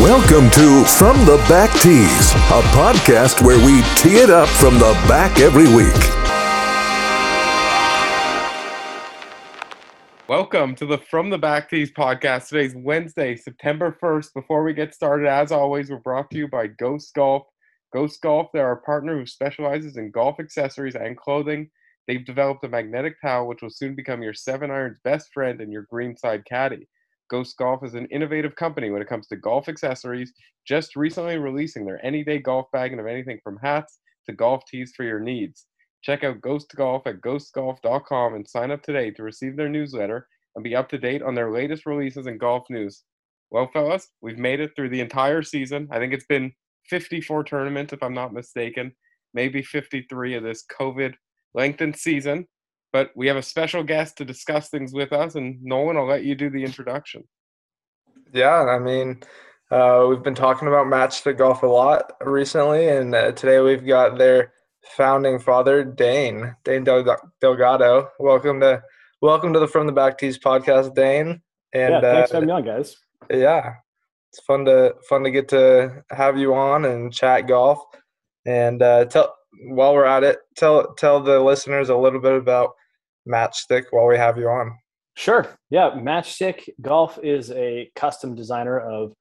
Welcome to From the Back Tees, a podcast where we tee it up from the back every week. Welcome to the From the Back Tees podcast. Today's Wednesday, September 1st. Before we get started, as always, we're brought to you by Ghost Golf. Ghost Golf, they're our partner who specializes in golf accessories and clothing. They've developed a magnetic towel which will soon become your seven iron's best friend and your greenside caddy. Ghost Golf is an innovative company when it comes to golf accessories, just recently releasing their anyday golf bag and of anything from hats to golf tees for your needs. Check out Ghost Golf at ghostgolf.com and sign up today to receive their newsletter and be up to date on their latest releases and golf news. Well, fellas, we've made it through the entire season. I think it's been 54 tournaments, if I'm not mistaken, maybe 53 of this COVID lengthened season but we have a special guest to discuss things with us. And Nolan, I'll let you do the introduction. Yeah, I mean, uh, we've been talking about Matchstick Golf a lot recently, and uh, today we've got their founding father, Dane, Dane Del- Delgado. Welcome to welcome to the From the Back Tees podcast, Dane. And yeah, thanks uh, for having me on, guys. Yeah, it's fun to fun to get to have you on and chat golf. And uh, tell while we're at it, tell tell the listeners a little bit about Matchstick while we have you on. Sure. Yeah. Matchstick Golf is a custom designer of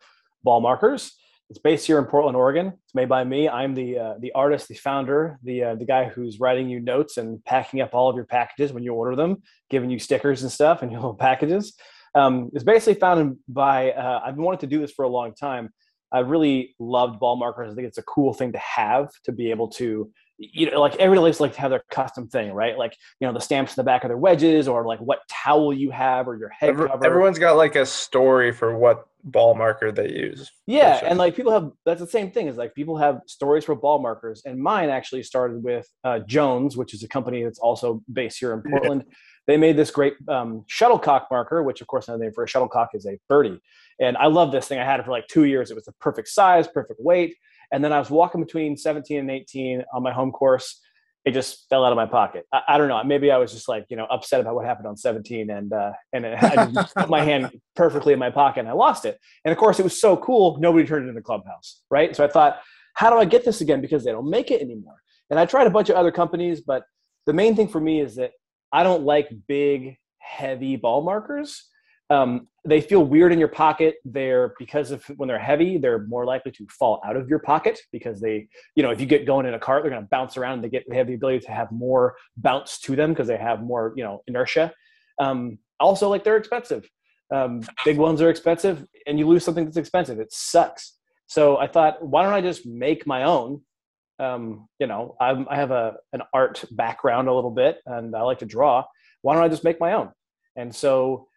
ball markers. It's based here in Portland, Oregon. It's made by me. I'm the uh, the artist, the founder, the uh, the guy who's writing you notes and packing up all of your packages when you order them, giving you stickers and stuff and your little packages. Um, it's basically founded by. Uh, I've been wanting to do this for a long time. I really loved ball markers. I think it's a cool thing to have to be able to you know, like everybody likes like to have their custom thing, right? Like, you know, the stamps in the back of their wedges or like what towel you have or your head Every, cover. Everyone's got like a story for what ball marker they use. Yeah. Sure. And like people have, that's the same thing is like people have stories for ball markers. And mine actually started with uh, Jones, which is a company that's also based here in Portland. they made this great um, shuttlecock marker, which of course another name for a shuttlecock is a birdie. And I love this thing. I had it for like two years. It was the perfect size, perfect weight. And then I was walking between 17 and 18 on my home course. It just fell out of my pocket. I, I don't know. Maybe I was just like, you know, upset about what happened on 17 and, uh, and I put my hand perfectly in my pocket and I lost it. And of course it was so cool. Nobody turned it in the clubhouse. Right. So I thought, how do I get this again? Because they don't make it anymore. And I tried a bunch of other companies, but the main thing for me is that I don't like big, heavy ball markers. Um, they feel weird in your pocket. They're because of when they're heavy, they're more likely to fall out of your pocket because they, you know, if you get going in a cart, they're going to bounce around. They get they have the ability to have more bounce to them because they have more, you know, inertia. Um, also, like they're expensive. Um, big ones are expensive, and you lose something that's expensive. It sucks. So I thought, why don't I just make my own? Um, you know, I'm, I have a an art background a little bit, and I like to draw. Why don't I just make my own? And so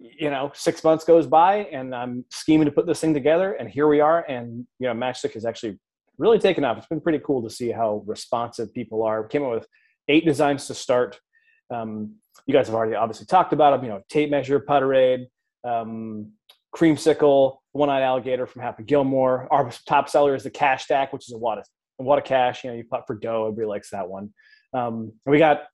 you know, six months goes by and I'm scheming to put this thing together, and here we are. And you know, Matchstick has actually really taken off. It's been pretty cool to see how responsive people are. We came up with eight designs to start. Um, you guys have already obviously talked about them. You know, tape measure, Putterade, um, creamsicle, one-eyed alligator from Happy Gilmore. Our top seller is the Cash Stack, which is a wad of a wad of cash. You know, you putt for dough. Everybody likes that one. Um, we got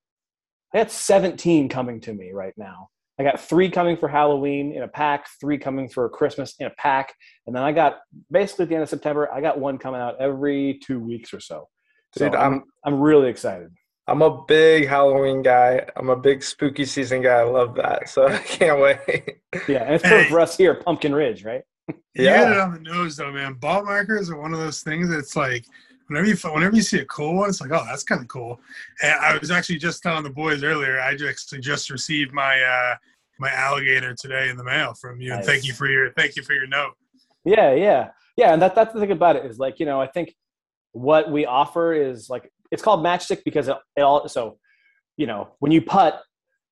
I got 17 coming to me right now. I got three coming for Halloween in a pack, three coming for Christmas in a pack, and then I got basically at the end of September, I got one coming out every two weeks or so. Dude, so I'm, I'm I'm really excited. I'm a big Halloween guy. I'm a big spooky season guy. I love that. So I can't wait. Yeah, and it's perfect for us here, Pumpkin Ridge, right? yeah. You get it on the nose though, man. Ball markers are one of those things that's like whenever you whenever you see a cool one, it's like, oh, that's kind of cool. And I was actually just telling the boys earlier, I just just received my uh, my alligator today in the mail from you, nice. and thank you for your thank you for your note. Yeah, yeah, yeah, and that that's the thing about it is like you know I think what we offer is like it's called matchstick because it, it all so you know when you putt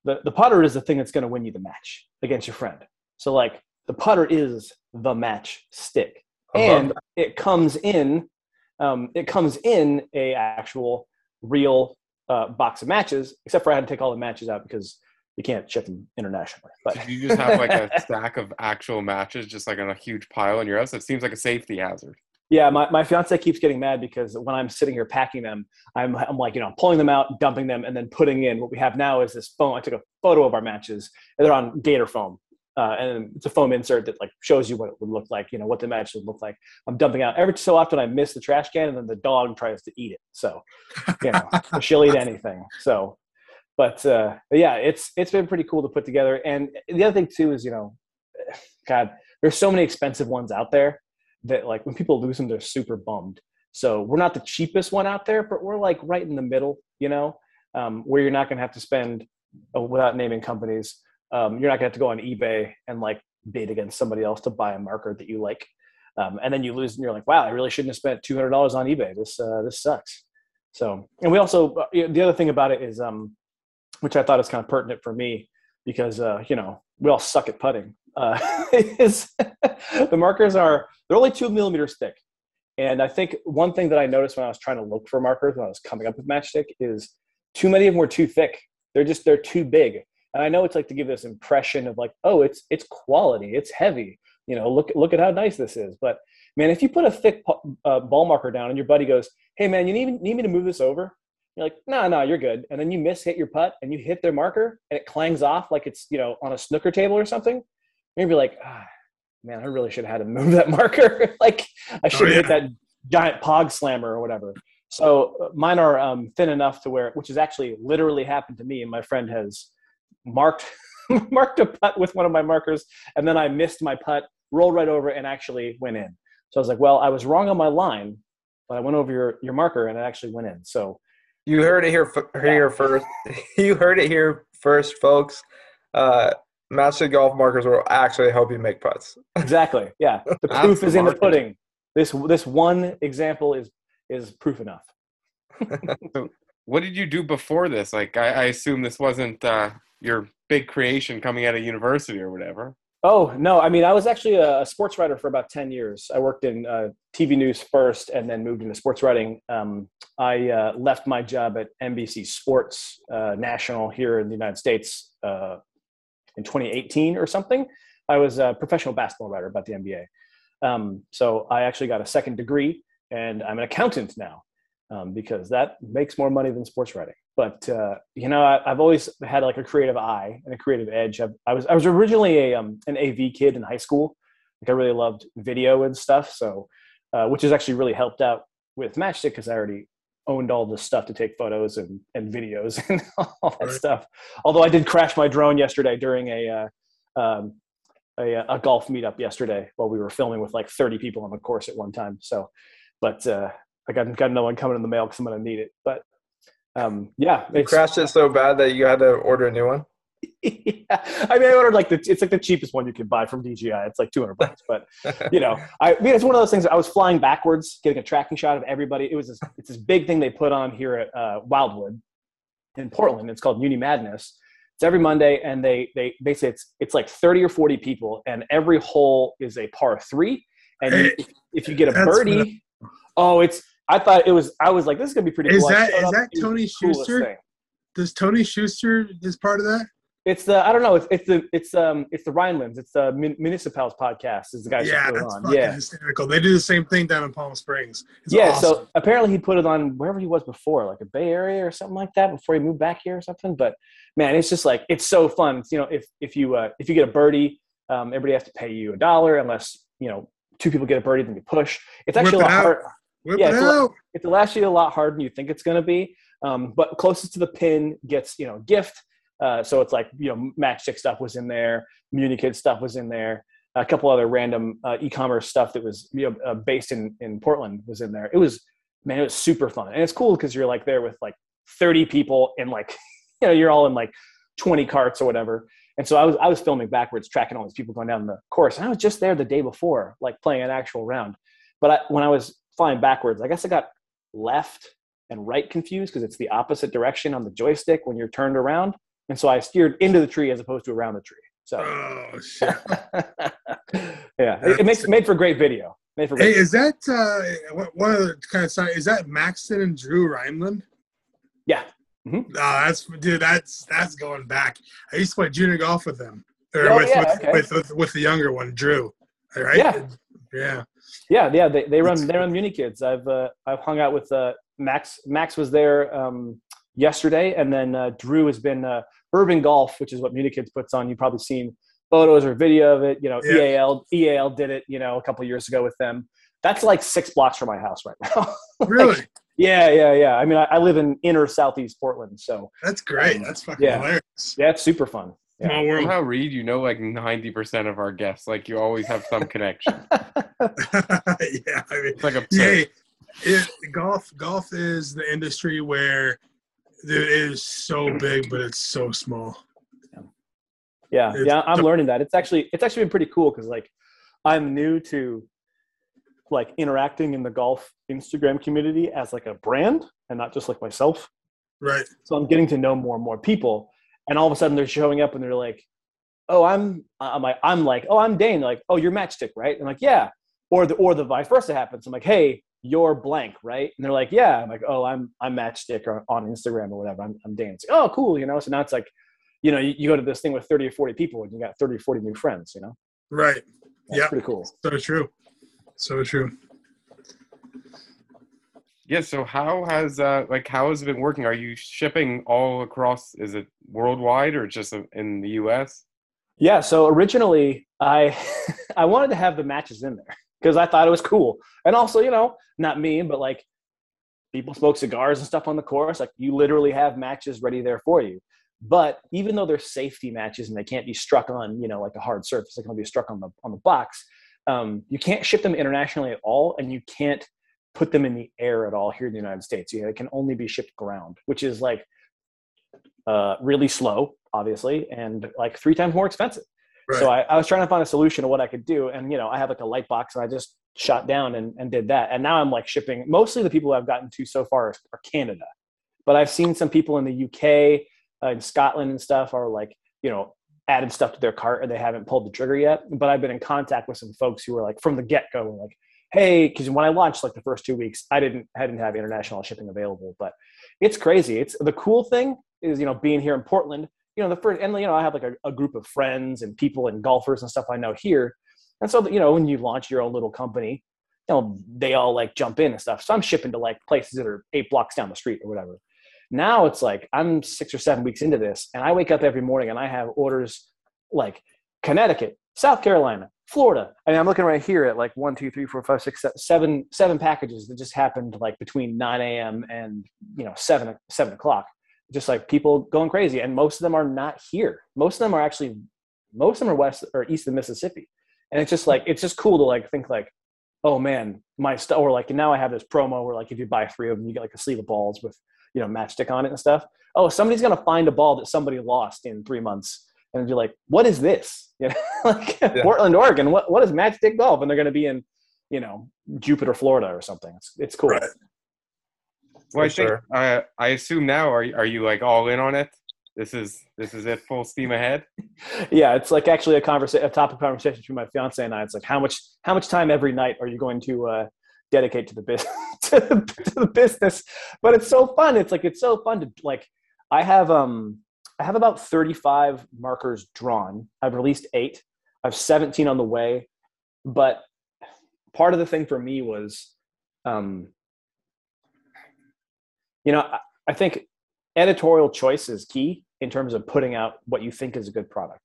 the the putter is the thing that's going to win you the match against your friend. So like the putter is the match stick, and it comes in um, it comes in a actual real uh, box of matches, except for I had to take all the matches out because you can't ship them internationally. But you just have like a stack of actual matches, just like on a huge pile in your house. It seems like a safety hazard. Yeah, my, my fiance keeps getting mad because when I'm sitting here packing them, I'm, I'm like, you know, pulling them out, dumping them, and then putting in what we have now is this foam. I took a photo of our matches, and they're on Gator foam. Uh, and it's a foam insert that like shows you what it would look like, you know, what the match would look like. I'm dumping out every so often. I miss the trash can, and then the dog tries to eat it. So, you know, she'll eat anything. So, but, uh, but yeah, it's it's been pretty cool to put together. And the other thing too is, you know, God, there's so many expensive ones out there that like when people lose them, they're super bummed. So we're not the cheapest one out there, but we're like right in the middle, you know, um, where you're not going to have to spend, uh, without naming companies, um, you're not to have to go on eBay and like bid against somebody else to buy a marker that you like. Um, and then you lose and you're like, wow, I really shouldn't have spent $200 on eBay. This, uh, this sucks. So, and we also, uh, the other thing about it is, um, which I thought is kind of pertinent for me because, uh, you know, we all suck at putting, uh, is the markers are, they're only two millimeters thick. And I think one thing that I noticed when I was trying to look for markers when I was coming up with Matchstick is too many of them were too thick. They're just, they're too big and I know it's like to give this impression of like, oh, it's it's quality, it's heavy. You know, look look at how nice this is. But man, if you put a thick uh, ball marker down and your buddy goes, hey man, you need need me to move this over? You're like, no, nah, no, nah, you're good. And then you miss hit your putt and you hit their marker and it clangs off like it's you know on a snooker table or something. You're like, ah, man, I really should have had to move that marker. like I should have oh, yeah. hit that giant pog slammer or whatever. So uh, mine are um, thin enough to where, which has actually literally happened to me, and my friend has marked marked a putt with one of my markers, and then I missed my putt, rolled right over, and actually went in. So I was like, well, I was wrong on my line, but I went over your your marker and it actually went in. So you heard it here here first. you heard it here first, folks. Uh, Matchstick golf markers will actually help you make putts. exactly. Yeah. The proof is in the pudding. This this one example is is proof enough. so what did you do before this? Like I, I assume this wasn't uh, your big creation coming out of university or whatever. Oh no! I mean, I was actually a sports writer for about ten years. I worked in uh, TV news first, and then moved into sports writing. Um, I uh, left my job at NBC Sports uh, National here in the United States uh, in 2018 or something. I was a professional basketball writer about the NBA. Um, so I actually got a second degree, and I'm an accountant now um, because that makes more money than sports writing but uh, you know I, have always had like a creative eye and a creative edge. I've, i was i was originally a um, an av kid in high school. Like i really loved video and stuff so uh, which has actually really helped out with matchstick because i already owned all the stuff to take photos and, and videos and all that right. stuff. Although i did crash my drone yesterday during a uh, um, a, a, golf meetup yesterday while we were filming with like 30 people on the course at one time so but uh, i got, got another one coming in the mail because i'm going to need it but um, yeah, it crashed it so bad that you had to order a new one. yeah. I mean, I ordered like the it's like the cheapest one you can buy from DJI. It's like two hundred bucks, but you know, I, I, mean, it's one of those things. I was flying backwards, getting a tracking shot of everybody. It was this, it's this big thing they put on here at uh, Wildwood in Portland. It's called Muni Madness. It's every Monday, and they they they say it's it's like thirty or forty people, and every hole is a par three. And you, if, if, you get a birdie, oh, it's I thought it was. I was like, this is gonna be pretty. Is cool. that is that Tony Schuster? Does Tony Schuster is part of that? It's the I don't know. It's it's the it's um it's the Rhinelands. It's the Municipals podcast. Is the guy yeah, that's on. Yeah, hysterical. They do the same thing down in Palm Springs. It's yeah, awesome. so apparently he put it on wherever he was before, like a Bay Area or something like that, before he moved back here or something. But man, it's just like it's so fun. It's, you know, if if you uh, if you get a birdie, um, everybody has to pay you a dollar unless you know two people get a birdie, then you push. It's actually Whip a lot hard. Whip yeah, it's, it's actually a lot harder than you think it's going to be. Um, but closest to the pin gets you know gift. Uh, so it's like you know Matchstick stuff was in there, Munikid stuff was in there, a couple other random uh, e-commerce stuff that was you know uh, based in in Portland was in there. It was man, it was super fun, and it's cool because you're like there with like 30 people and like you know you're all in like 20 carts or whatever. And so I was I was filming backwards, tracking all these people going down the course, and I was just there the day before, like playing an actual round. But I, when I was flying backwards. I guess I got left and right confused because it's the opposite direction on the joystick when you're turned around. And so I steered into the tree as opposed to around the tree. So, oh shit! yeah, it, it, makes made for great video. Made for great hey, video. is that uh, one of the kind of side? Is that Maxton and Drew Rhineland? Yeah. Mm-hmm. that's dude. That's that's going back. I used to play junior golf with them, or oh, with, yeah, with, okay. with, with, with the younger one, Drew. Right? Yeah. Yeah. Yeah, yeah, they, they run they run Munikids. I've uh, I've hung out with uh, Max. Max was there um, yesterday, and then uh, Drew has been uh, Urban Golf, which is what Munikids puts on. You've probably seen photos or video of it. You know, Yeah. EAL EAL did it. You know, a couple years ago with them. That's like six blocks from my house right now. Really? yeah, yeah, yeah. I mean, I, I live in inner southeast Portland, so That's great. That's fucking Yeah. hilarious. yeah, it's super fun. Yeah. Small world. Somehow, Reed, you know like 90% of our guests. Like you always have some connection. yeah, I mean, It's like a yeah, it, golf golf is the industry where it is so big, but it's so small. Yeah, It's- yeah, I'm learning that. It's actually it's actually been pretty cool because like I'm new to like interacting in the golf Instagram community as like a brand and not just like myself. Right. So I'm getting to know more and more people, and all of a sudden they're showing up and they're like, "Oh, I'm I'm like I'm like oh I'm Dane." They're like, "Oh, you're Matchstick, right?" I'm like, "Yeah," or the or the vice versa happens. I'm like, "Hey, you're blank, right?" And they're like, "Yeah." I'm like, "Oh, I'm I'm Matchstick or on Instagram or whatever. I'm I'm Dane." It's like, "Oh, cool," you know. So now it's like, you know, you, you go to this thing with 30 or 40 people and you got 30 or 40 new friends. You know, Right. Yep. pretty cool. So true. So true. Yeah. So how has uh like how has it been working? Are you shipping all across? Is it worldwide or just in the U.S.? Yeah. So originally, I I wanted to have the matches in there because I thought it was cool, and also, you know, not me, but like people smoke cigars and stuff on the course. Like you literally have matches ready there for you. But even though they're safety matches and they can't be struck on, you know, like a hard surface, they can be struck on the on the box. Um, you can't ship them internationally at all, and you can't put them in the air at all here in the United States. You know, they can only be shipped ground, which is like uh, really slow, obviously, and like three times more expensive. Right. So I, I was trying to find a solution of what I could do. And, you know, I have like a light box and I just shot down and, and did that. And now I'm like shipping mostly the people I've gotten to so far are Canada. But I've seen some people in the UK, uh, in Scotland and stuff are like, you know, added stuff to their cart and they haven't pulled the trigger yet. But I've been in contact with some folks who are like from the get go, like, hey, because when I launched like the first two weeks, I didn't I didn't have international shipping available. But it's crazy. It's the cool thing is, you know, being here in Portland, you know, the first and you know, I have like a, a group of friends and people and golfers and stuff I know here. And so, you know, when you launch your own little company, you know, they all like jump in and stuff. So I'm shipping to like places that are eight blocks down the street or whatever. Now it's like I'm six or seven weeks into this, and I wake up every morning and I have orders like Connecticut, South Carolina, Florida. I mean, I'm looking right here at like one, two, three, four, five, six, seven, seven, seven packages that just happened like between 9 a.m. and you know seven seven o'clock. Just like people going crazy, and most of them are not here. Most of them are actually, most of them are west or east of Mississippi, and it's just like it's just cool to like think like, oh man, my stuff. Or like now I have this promo where like if you buy three of them, you get like a sleeve of balls with you know matchstick on it and stuff. Oh, somebody's gonna find a ball that somebody lost in three months, and you're like, what is this? You know, like Portland, Oregon. What what is matchstick golf? And they're gonna be in, you know, Jupiter, Florida, or something. It's it's cool. Right. Well, I For think sure. uh, I assume now are you- are you like all in on it? This is this is it, full steam ahead. Yeah, it's like actually a conversation, a topic conversation between my fiance and I. It's like how much how much time every night are you going to uh, dedicate to the business to, the, to the business? But it's so fun. It's like it's so fun to like. I have um I have about thirty five markers drawn. I've released eight. I have seventeen on the way. But part of the thing for me was, um, you know, I, I think editorial choice is key in terms of putting out what you think is a good product.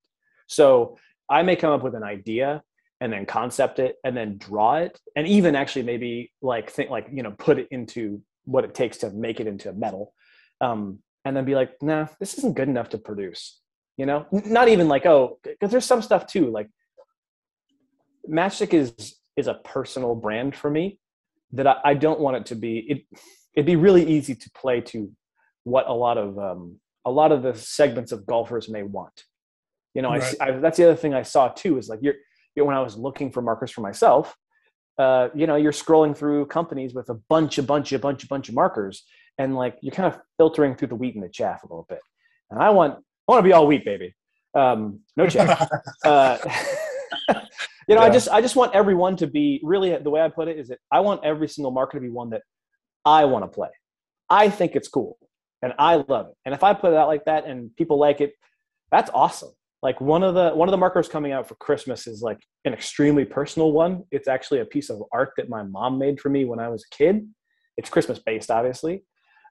So I may come up with an idea and then concept it and then draw it and even actually maybe like think like you know put it into what it takes to make it into a metal um, and then be like nah this isn't good enough to produce you know not even like oh because there's some stuff too like matchstick is is a personal brand for me that I, I don't want it to be it it'd be really easy to play to what a lot of um, a lot of the segments of golfers may want. You know, I, Right. see- I that's the other thing I saw too is like you're, you know, when I was looking for markers for myself, uh, you know, you're scrolling through companies with a bunch, a bunch, a bunch, a bunch of markers, and like you're kind of filtering through the wheat and the chaff a little bit. And I want I want to be all wheat, baby. Um, no chaff. uh, you know, I just I just want everyone to be really the way I put it is that I want every single marker to be one that I want to play. I think it's cool and I love it. And if I put it out like that and people like it, that's awesome. Like one of the one of the markers coming out for Christmas is like an extremely personal one. It's actually a piece of art that my mom made for me when I was a kid. It's Christmas based, obviously.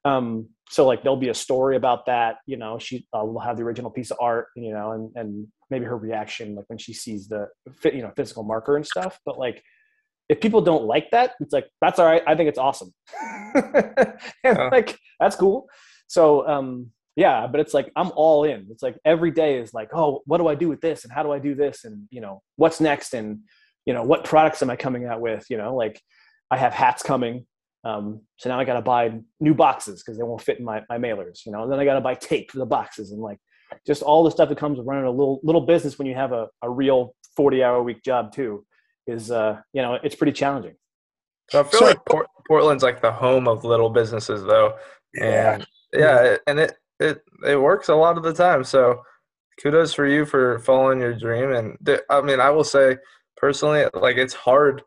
Um, so like there'll be a story about that. You know, she uh, will have the original piece of art. You know, and and maybe her reaction like when she sees the fit you know physical marker and stuff but like if people don't like that it's like that's all right i think it's awesome and Oh. like that's cool so um yeah but it's like i'm all in it's like every day is like oh what do i do with this and how do i do this and you know what's next and you know what products am i coming out with you know like i have hats coming um, so now i got to buy new boxes because they won't fit in my, my mailers you know and then i got to buy tape for the boxes and like just all the stuff that comes with running a little little business when you have a, a real 40 hour week job too is uh you know it's pretty challenging I feel So- like Port- Portland's like the home of little businesses, though. And yeah, it- and it it it works a lot of the time. So kudos for you for following your dream. And th- I mean, I will say personally, like it's hard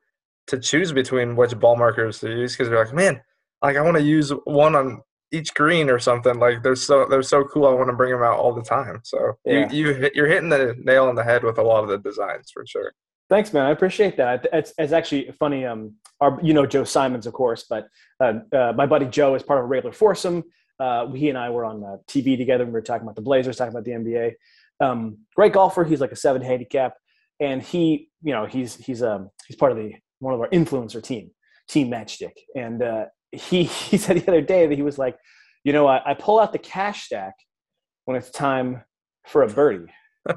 to choose between which ball markers to use because you're like, man, like I want to use one on each green or something. Like they're so they're so cool. I want to bring them out all the time. So Yeah. you you you're hitting the nail on the head with a lot of the designs for sure. Thanks, man. I appreciate that. It's, it's actually funny. Um, our, you know Joe Simons, of course, but uh, uh, my buddy Joe is part of a regular foursome. Uh, he and I were on uh, TV together. We were talking about the Blazers, talking about the NBA. Um, great golfer. He's like a seven handicap, and he, you know, he's he's um he's part of the one of our influencer team, Team Matchstick. And uh, he he said the other day that he was like, you know, I, I pull out the cash stack when it's time for a birdie.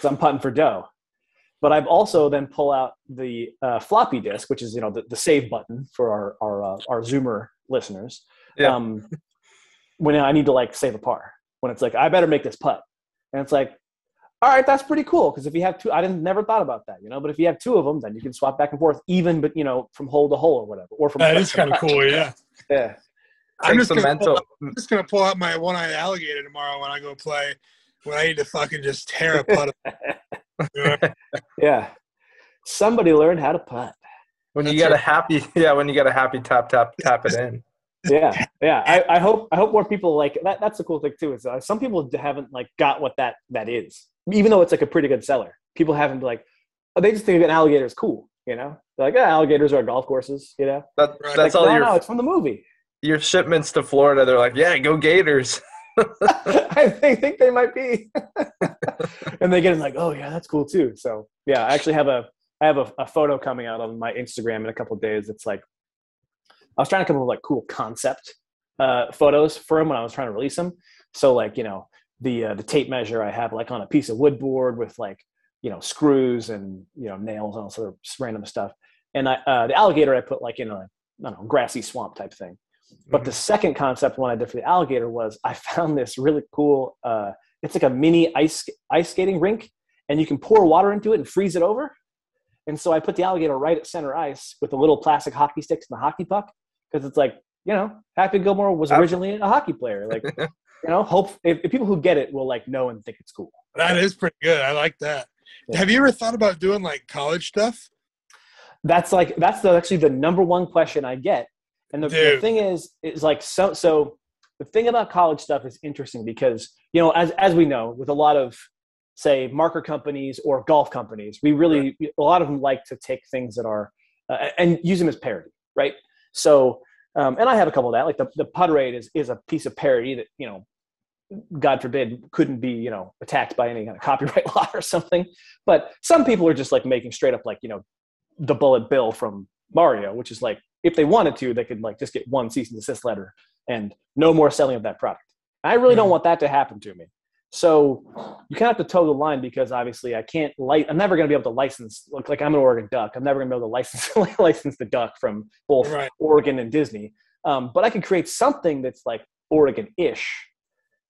So I'm putting for dough. But I've also then pull out the uh, floppy disk, which is you know the, the save button for our our uh, our Zoomer listeners. Yeah. Um, when I need to like save a par, when it's like I better make this putt, and it's like, all right, that's pretty cool because if you have two, I didn't never thought about that, you know. But if you have two of them, then you can swap back and forth, even but you know from hole to hole or whatever, or from That is kind of cool. Yeah. yeah. I'm just gonna pull mental. out- I'm just gonna pull out my one-eyed alligator tomorrow when I go play. When I need to fucking just tear a putt. Yeah. Somebody learn how to putt. When you That's get a right. happy, yeah, when you got a happy tap tap tap it in. yeah yeah I, I hope i hope more people like that that's the cool thing too is uh, some people haven't like got what that that is even though it's like a pretty good seller people haven't like oh, they just think an alligator is cool you know they're like yeah, alligators are golf courses you know That, Right. that's like, all no, your no it's from the movie your shipments to Florida. They're like, yeah, go Gators. i think, think they might be and they get like oh yeah that's cool too so yeah i actually have a i have a, a photo coming out on my instagram in a couple of days it's like i was trying to come up with like cool concept uh, photos for them when i was trying to release them so like you know the uh, the tape measure i have like on a piece of wood board with like you know screws and you know nails and all sort of random stuff and i uh, the alligator i put like in a i don't know grassy swamp type thing but the second concept one I did for the alligator was I found this really cool. Uh, it's like a mini ice ice skating rink, and you can pour water into it and freeze it over. And so I put the alligator right at center ice with the little plastic hockey sticks and the hockey puck because it's like you know Happy Gilmore was originally a hockey player. Like you know, hope if, if people who get it will like know and think it's cool. That is pretty good. I like that. Yeah. Have you ever thought about doing like college stuff? that's like that's the, actually the number one question I get. And the, the thing is, is like so so. The thing about college stuff is interesting because you know, as as we know, with a lot of say marker companies or golf companies, we really a lot of them like to take things that are uh, and use them as parody, right? So, um, and I have a couple of that. Like the the Putterade is is a piece of parody that you know, God forbid, couldn't be you know attacked by any kind of copyright law or something. But some people are just like making straight up like you know the bullet bill from Mario, which is like if they wanted to, they could like just get one cease and desist letter and no more selling of that product. I really don't Mhm. want that to happen to me. So you kind of have to toe the line because obviously I can't light. I'm never going to be able to license. Look, like I'm an Oregon Duck. I'm never going to be able to license license the duck from both Right. Oregon and Disney. Um, but I could create something that's like Oregon-ish,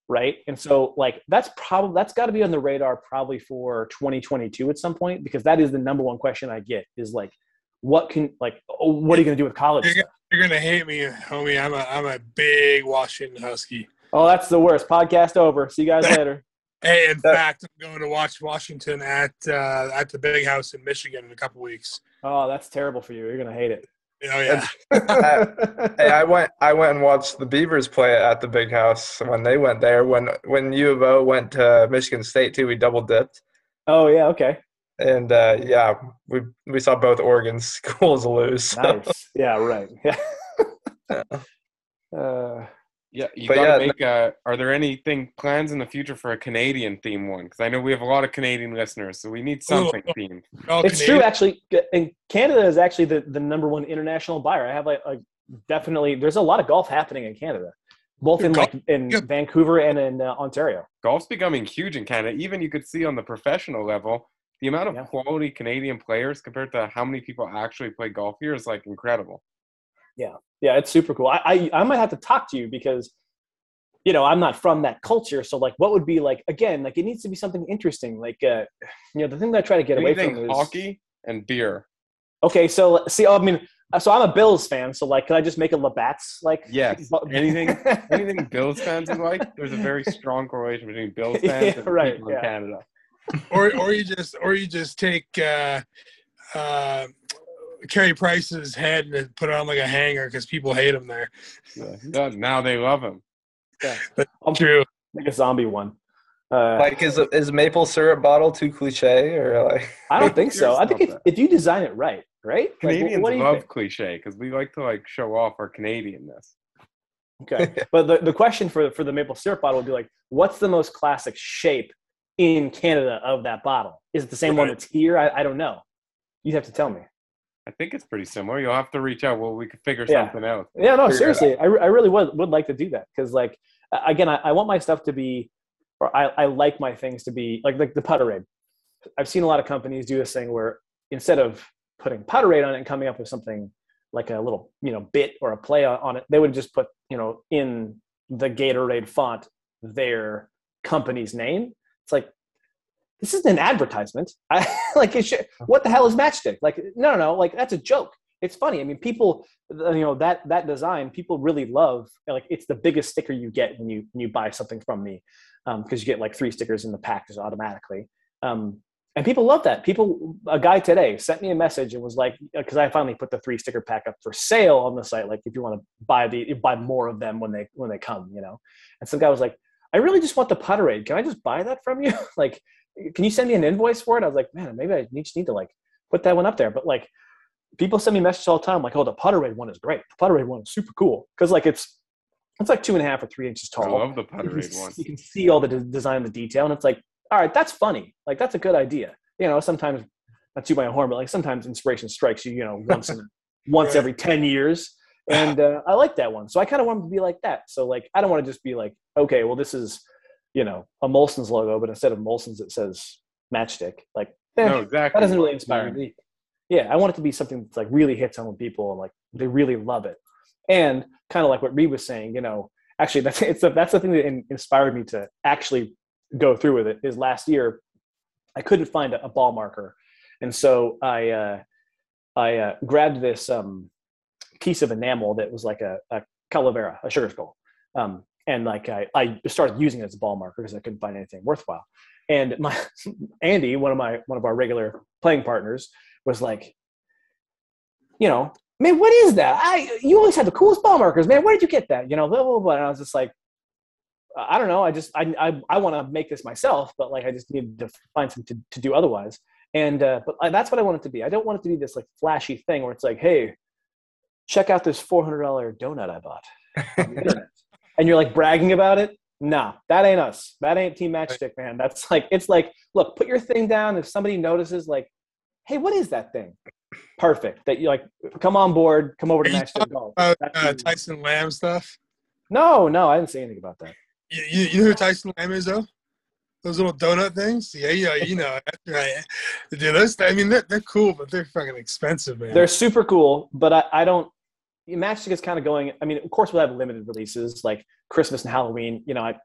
right? And so like that's probably that's got to be on the radar probably for 2022 at some point because that is the number one question I get is like, what can like oh, what are you going to do with college? You're stuff? You're gonna hate me, homie. I'm a I'm a big Washington Husky. Oh, that's the worst. Podcast over. See you guys later. Hey, in That- fact, I'm going to watch Washington at uh, at the Big House in Michigan in a couple weeks. Oh, that's terrible for you. You're gonna hate it. Oh yeah, hey, I went I went and watched the Beavers play at the Big House when they went there. When when U of O went to Michigan State too, we double dipped. oh yeah, okay, And uh, yeah, we we saw both Oregon schools lose. so- nice. Yeah, right. Yeah. Yeah. Uh, Yeah, you But gotta yeah, make. Uh, are there anything plans in the future for a Canadian theme one? Because I know we have a lot of Canadian listeners, so we need something themed. All It's true, actually. And Canada is actually the, the number one international buyer. I have like, like definitely. There's a lot of golf happening in Canada, both in like in Yeah. Vancouver and in uh, Ontario. Golf's becoming huge in Canada. Even you could see on the professional level, the amount of Yeah. quality Canadian players compared to how many people actually play golf here is like incredible. Yeah, it's super cool. I, I I might have to talk to you because, you know, I'm not from that culture. So like, what would be like again? Like, it needs to be something interesting. Like, uh, you know, the thing that I try to get away from is hockey and beer. Okay, so see, I mean, uh, so I'm a Bills fan. So like, could I just make a Labatt's like? Yes. Anything anything Bills fans would like. There's a very strong correlation between Bills Yeah, fans and right, people yeah. in Canada. or or you just or you just take uh, uh, Carey Price's head and put it on like a hanger because people hate him there. Yeah. Yeah, Now they love him. I'm True. make a zombie one. Uh, Like, is is maple syrup bottle too cliche or like? I don't think so. I think if, if you design it right, right? Canadians what do you love think? cliche because we like to like show off our Canadianness. Okay, but the, the question for for the maple syrup bottle would be like, what's the most classic shape in Canada of that bottle? Is it the same one that's here? I, I don't know. You'd have to tell me. I think it's pretty similar. You'll have to reach out. Well, we could figure Yeah. something out. Yeah, no, Figure seriously, I, I really would would like to do that because, like, again, I, I want my stuff to be, or I, I like my things to be like like the Putterade. I've seen a lot of companies do this thing where instead of putting Putterade on it and coming up with something like a little you know bit or a play on, on it, they would just put you know in the Gatorade font their company's name. It's like this isn't an advertisement. I like should, what the hell is Matchstick? Like no, no, no. Like that's a joke. It's funny. I mean, people, you know, that that design, people really love. Like it's the biggest sticker you get when you when you buy something from me, because you get like three stickers in the pack just automatically. Um, and people love that. People, a guy today sent me a message and was like, because I finally put the three sticker pack up for sale on the site. Like if you want to buy the buy more of them when they when they come, you know. And some guy was like, I really just want the Putterade. Can I just buy that from you? like, can you send me an invoice for it? I was like, man, maybe I need- just need to like put that one up there. But like, people send me messages all the time, like, oh, the Putterade one is great. The Putterade one is super cool because like it's it's like two and a half or three inches tall. I love the You can, one. you can see all the de- design, the detail, and it's like, all right, that's funny. Like that's a good idea. You know, sometimes not to my own horn, but like sometimes inspiration strikes you. You know, once in, once every ten years, and uh, I like that one. So I kind of want to be like that. So like, I don't want to just be like, okay, well, this is you know a Molson's logo, but instead of Molson's, it says Matchstick. Like, eh, No, exactly. that doesn't really inspire me. Yeah, I want it to be something that's like really hits home with people and like they really love it. And kind of like what Reed was saying, you know, actually that's it's the, that's the thing that in, inspired me to actually go through with it. Is last year I couldn't find a, a ball marker, and so I uh, I uh, grabbed this um, piece of enamel that was like a, a calavera, a sugar skull, um, and like I, I started using it as a ball marker because I couldn't find anything worthwhile. And my Andy, one of my one of our regular playing partners, was like, you know, man, what is that? I you always had the coolest ball markers, man. Where did you get that? You know, blah blah blah. And I was just like, I don't know. I just I I, I want to make this myself, but like I just needed to find something to, to do otherwise. And uh, but I, that's what I want it to be. I don't want it to be this like flashy thing where it's like, hey, check out this four hundred dollar donut I bought. on the internet. and you're like bragging about it. No, that ain't us. That ain't Team Matchstick, man. That's like it's like, look, put your thing down. If somebody notices, like, hey, what is that thing? Perfect. That you like, come on board, come over to Matchstick Golf. About uh, Tyson Lamb stuff. no, no, I didn't say anything about that. You, you, you know who Tyson Lamb is though? Those little donut things. Yeah, yeah, you know. Right. Dude, those. I mean, they're, they're cool, but they're fucking expensive, man. They're super cool, but I, I don't. Matchstick is kind of going. I mean, of course, we'll have limited releases like Christmas and Halloween. You know, I,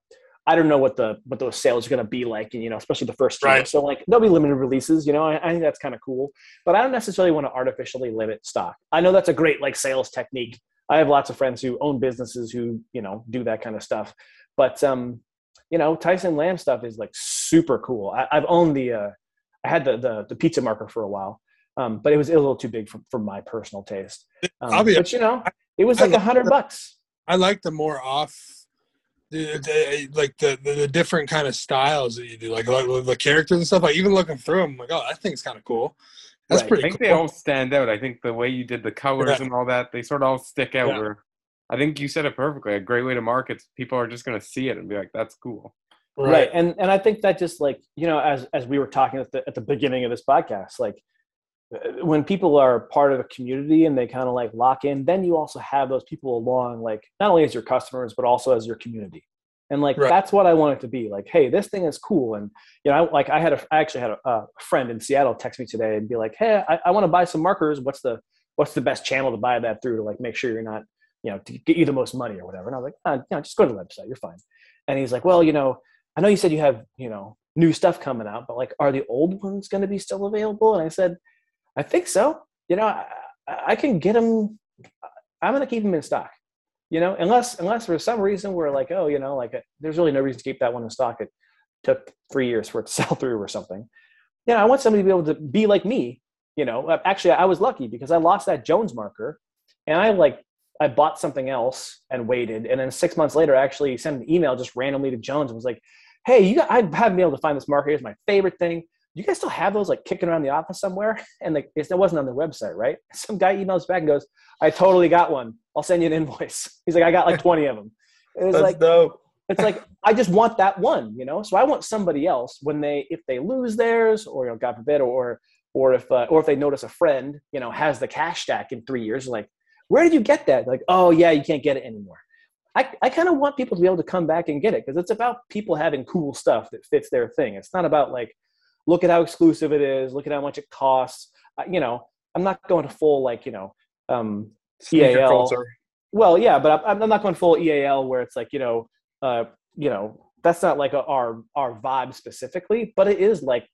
I don't know what the what those sales are going to be like. And you know, especially the first year. Right. So like, there'll be limited releases. You know, I, I think that's kind of cool. But I don't necessarily want to artificially limit stock. I know that's a great like sales technique. I have lots of friends who own businesses who you know do that kind of stuff. But um, you know, Tyson Lamb stuff is like super cool. I, I've owned the. Uh, I had the, the the pizza marker for a while, um, but it was a little too big for, for my personal taste. Um, I'll but you know, it was like a hundred bucks. I like the more off, the, the, like the, the the different kind of styles that you do, like, like the characters and stuff. Like even looking through them, like, oh, that thing's kind of cool. That's Right. I pretty think cool. they all stand out. I think the way you did the colors Yeah. and all that, they sort of all stick out. Yeah. Where I think you said it perfectly. A great way to market. People are just going to see it and be like, "That's cool." right. and and i think that just like you know as as we were talking at the at the beginning of this podcast like when people are part of a community and they kind of like lock in then you also have those people along like not only as your customers but also as your community. And like Right. that's what i want it to be like hey this thing is cool. And you know I, like i had a i actually had a, a friend in seattle text me today and be like hey i, I want to buy some markers. What's the what's the best channel to buy that through to like make sure you're not you know to get you the most money or whatever? And i was like ah, you know, just go to the website. You're fine. And he's like well you know I know you said you have, you know, new stuff coming out, but like, are the old ones going to be still available? And I said, I think so. You know, I, I can get them. I'm going to keep them in stock. You know, unless unless for some reason we're like, oh, you know, like there's really no reason to keep that one in stock. It took three years for it to sell through or something. You know, I want somebody to be able to be like me. You know, Uh, actually, I was lucky because I lost that Jones marker, and I like I bought something else and waited, and then six months later, I actually sent an email just randomly to Jones and was like, "Hey, you got, I haven't been able to find this marker. It's my favorite thing. You guys still have those like kicking around the office somewhere?" And like it's, it wasn't on their website, right? Some guy emails back and goes, "I totally got one. I'll send you an invoice." He's like, "I got like twenty of them." It was That's like dope. it's like I just want that one, you know. So I want somebody else when they if they lose theirs, or you know, God forbid, or or if uh, or if they notice a friend, you know, has the cash stack in three years, like, where did you get that? Like, oh yeah, you can't get it anymore. I, I kind of want people to be able to come back and get it because it's about people having cool stuff that fits their thing. It's not about like, look at how exclusive it is, look at how much it costs. Uh, you know, I'm not going to full like you know, um, EAL. culture. well, yeah, but I'm, I'm not going full EAL where it's like you know, uh, you know, that's not like a, our our vibe specifically, but it is like.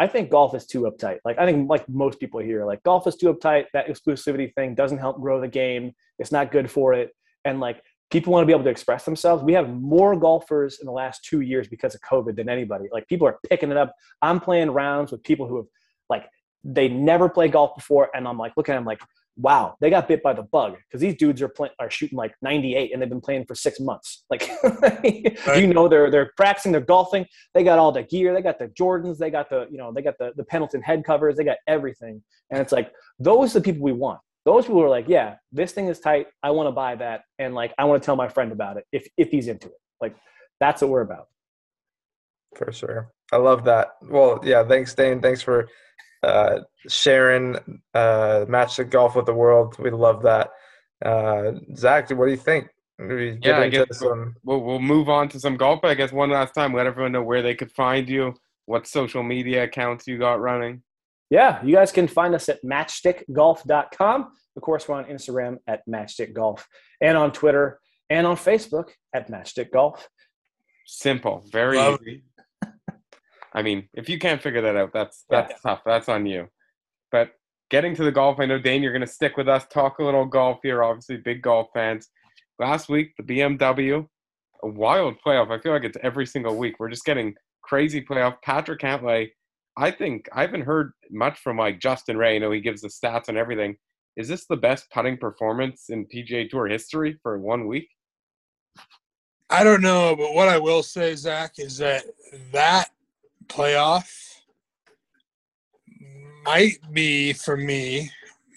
I think golf is too uptight. Like I think like most people here, like golf is too uptight. That exclusivity thing doesn't help grow the game. It's not good for it. And like people want to be able to express themselves. We have more golfers in the last two years because of COVID than anybody. Like people are picking it up. I'm playing rounds with people who have like they never played golf before, and I'm like looking at them like, wow, they got bit by the bug because these dudes are playing are shooting like 98 and they've been playing for six months. Like, you know, they're they're practicing, they're golfing. They got all the gear, they got the Jordans, they got the you know, they got the the Pendleton head covers, they got everything. And it's like those are the people we want. Those people are like, yeah, this thing is tight. I want to buy that, and like I want to tell my friend about it if if he's into it. Like that's what we're about. For sure. I love that. Well, yeah, thanks, Dane. Thanks for uh, sharing uh, Matchstick Golf with the World. We love that. Uh, Zach, what do you think? We get Yeah, I into guess some. We'll we'll move on to some golf. But I guess one last time, let everyone know where they could find you, what social media accounts you got running. Yeah, you guys can find us at matchstickgolf.com. Of course, we're on Instagram at matchstickgolf and on Twitter and on Facebook at matchstickgolf. Simple, very Love easy. I mean, if you can't figure that out, that's Yeah. that's tough. That's on you. But getting to the golf, I know Dane, you're going to stick with us, talk a little golf here. Obviously, big golf fans. Last week, the BMW, a wild playoff. I feel like it's every single week. We're just getting crazy playoff. Patrick Cantlay, I think I haven't heard much from like Justin Ray. You know he gives the stats and everything. Is this the best putting performance in PGA Tour history for one week? I don't know, but what I will say, Zach, is that that playoff might be for me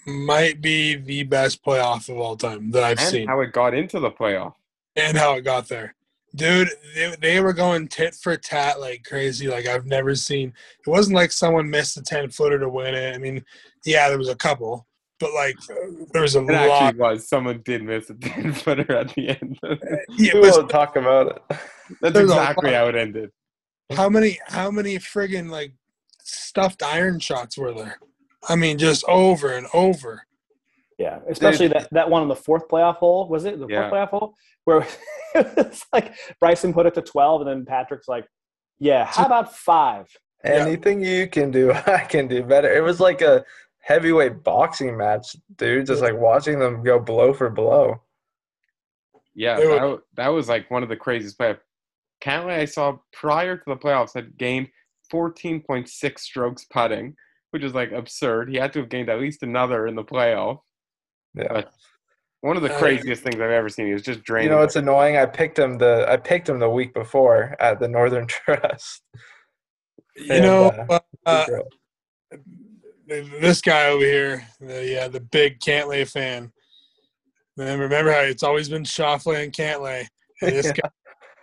might be the best playoff of all time that I've And seen, how it got into the playoff. and how it got there. Dude, they, they were going tit for tat like crazy. Like I've never seen. It wasn't like someone missed a ten footer to win it. I mean, yeah, there was a couple, but like uh, there was a It lot. actually was. Someone did miss a 10 footer at the end. Yeah, We but will talk about it. That's exactly how it ended. how many how many friggin' like stuffed iron shots were there? I mean, just over and over. Yeah, especially Dude. that, that one on the fourth playoff hole. Was it the Yeah. fourth playoff hole where it's like Bryson put it to twelve, and then Patrick's like, "Yeah, how about five? Yeah. Anything you can do, I can do better. It was like a heavyweight boxing match, dude. Just like watching them go blow for blow. Yeah, that, that was like one of the craziest playoffs. Cantlay, I saw prior to the playoffs, had gained 14.6 strokes putting, which is like absurd. He had to have gained at least another in the playoff. Yeah. But one of the Uh, craziest things I've ever seen. He was just draining. You know it's annoying? I picked him the I picked him the week before at the Northern Trust. You And, know, uh, uh, this guy over here, the yeah, the big Cantlay fan. Then remember how it's always been Schauffele and Cantlay, and this guy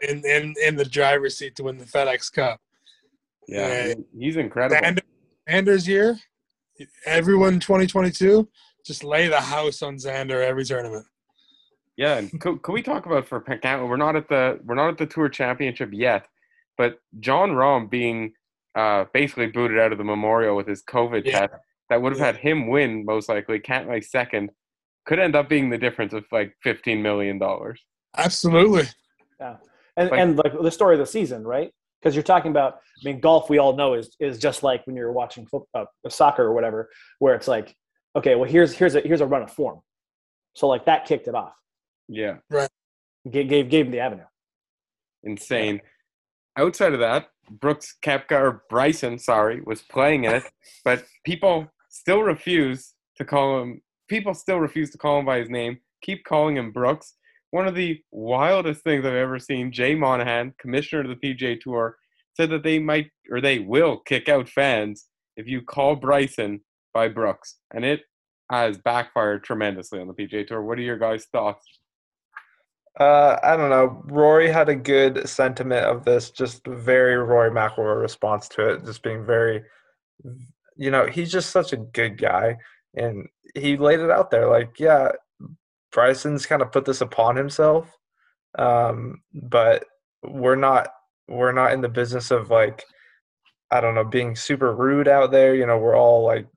in, in in the driver's seat to win the FedEx Cup. Yeah, Yeah. he's incredible. Xander, Xander's year, everyone 2022, just lay the house on Xander every tournament. Yeah, and could, could we talk about for Cantlay? We're not at the we're not at the Tour Championship yet, but Jon Rahm being uh, basically booted out of the Memorial with his COVID Yeah. test that would have Yeah. had him win most likely. Cantlay second could end up being the difference of like fifteen million dollars. Absolutely. Yeah, and Like- and like the story of the season, right? Because you're talking about, I mean, golf. We all know is is just like when you're watching foot, uh, soccer or whatever, where it's like, okay, well here's here's a here's a run of form, so like that kicked it off, Yeah, gave gave, gave him the avenue. insane. Outside of that, Brooks Koepka or Bryson, sorry, was playing in it, but people still refuse to call him. People still refuse to call him by his name. Keep calling him Brooks. One of the wildest things I've ever seen. Jay Monahan, commissioner of the PGA Tour, said that they might or they will kick out fans if you call Bryson by Brooks, and it has backfired tremendously on the PGA Tour. What are your guys' thoughts? Uh, I don't know. Rory had a good sentiment of this, just very Rory McIlroy response to it, just being very, you know, he's just such a good guy, and he laid it out there like, yeah, Bryson's kind of put this upon himself, um, but we're not we're not in the business of like, I don't know, being super rude out there. You know, we're all like,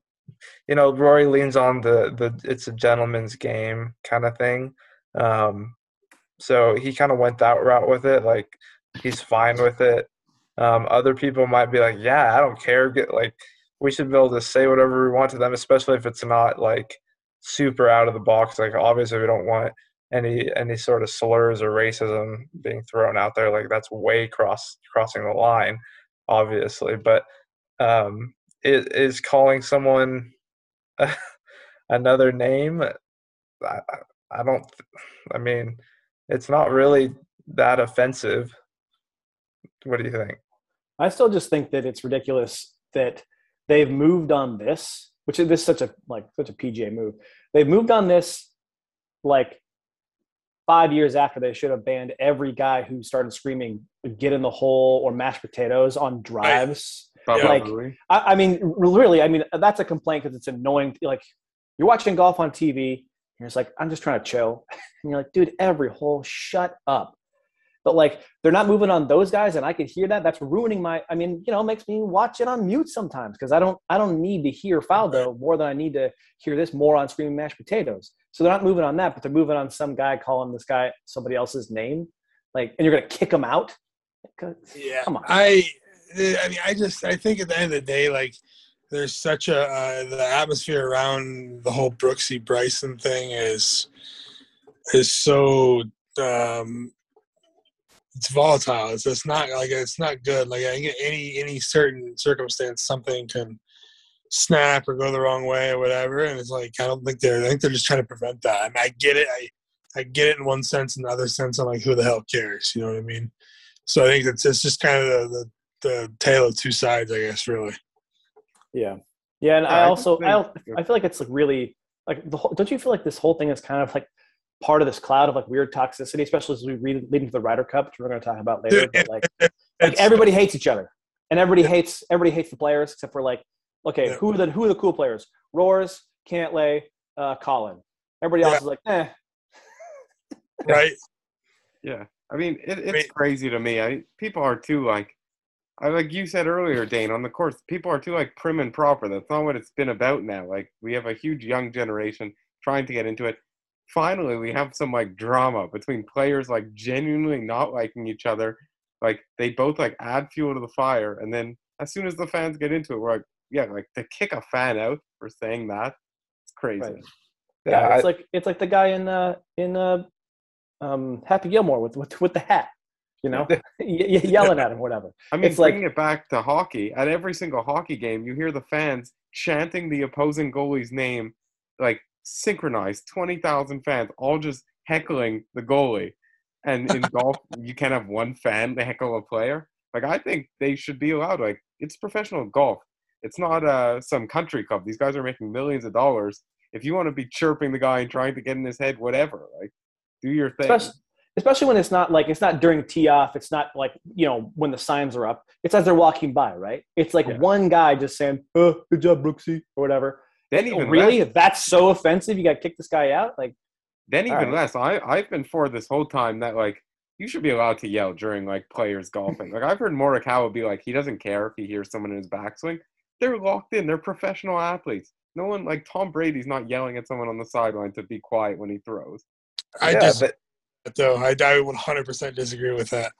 you know, Rory leans on the the it's a gentleman's game kind of thing. Um, so he kind of went that route with it. Like he's fine with it. Um, other people might be like, "Yeah, I don't care." Get like we should be able to say whatever we want to them, especially if it's not like super out of the box. Like obviously, we don't want any any sort of slurs or racism being thrown out there. Like that's way cross crossing the line, obviously. But um, is calling someone another name. I, I- don't. I mean, it's not really that offensive. What do you think? I still just think that it's ridiculous that they've moved on this, which is this is such a like such a PGA move. They've moved on this like five years after they should have banned every guy who started screaming "get in the hole" or "mashed potatoes" on drives. Like- I, I mean, really, I mean that's a complaint because it's annoying. Like you're watching golf on TV, and it's like I'm just trying to chill, and you're like, dude, every hole, shut up. But like they're not moving on those guys, and I could hear that. That's ruining my. I mean, you know, it makes me watch it on mute sometimes because I don't. I don't need to hear Faldo more than I need to hear this more on screaming mashed potatoes. So they're not moving on that, but they're moving on some guy calling this guy somebody else's name, like, and you're gonna kick him out. Yeah, Come on. I, I mean, I just, I think at the end of the day, like, there's such a uh, the atmosphere around the whole Brooksy Bryson thing is is so um, it's volatile. It's just not like it's not good. Like any any certain circumstance, something can snap or go the wrong way or whatever, and it's like I don't think they're I think they're just trying to prevent that. I mean, I get it. I I get it in one sense, in the other sense, I'm like, who the hell cares? You know what I mean? So I think it's it's just kind of the, the the tale of two sides, I guess, really. Yeah, yeah, and Yeah, I I also just I think- I feel like it's like really like the whole, don't you feel like this whole thing is kind of like part of this cloud of like weird toxicity, especially as we read leading to the Ryder Cup, which we're going to talk about later. But like, like everybody hates each other, and everybody hates everybody hates the players except for like, okay, Yeah. who are the who are the cool players? Roars, Cantlay, uh, Collin. Everybody else Yeah. is like, eh. right. Yeah, I mean, it, it's mean- crazy to me. I people are too like, I like you said earlier, Dane, on the course. People are too like prim and proper. That's not what it's been about now. Like we have a huge young generation trying to get into it. Finally, we have some like drama between players like genuinely not liking each other. Like they both like add fuel to the fire, and then as soon as the fans get into it, we're like, yeah, like to kick a fan out for saying that, it's crazy. Right. Yeah, Yeah, I- it's like it's like the guy in uh in uh um Happy Gilmore with with with the hat, you know, y- y- yelling at him, whatever. I mean, It's like- bringing it back to hockey, at every single hockey game, you hear the fans chanting the opposing goalie's name, like synchronized, 20,000 fans, all just heckling the goalie. And in golf, you can't have one fan to heckle a player. Like, I think they should be allowed. Like, it's professional golf. It's not uh, some country club. These guys are making millions of dollars. if you want to be chirping the guy and trying to get in his head, whatever, like do your thing. especially, especially when it's not like it's not during tee off. It's not like you know when the signs are up. It's as they're walking by, right? It's like Yeah. one guy just saying, "Oh, good job, Brooksy," or whatever. then even really, less, that's so offensive. You got to kick this guy out. Like, then even all right. less. I I've been for this whole time that like you should be allowed to yell during like players golfing. like I've heard Morikawa would be like he doesn't care if he hears someone in his backswing. They're locked in. They're professional athletes. No one like Tom Brady's not yelling at someone on the sideline to be quiet when he throws. I yeah, just but though I, I would 100% disagree with that.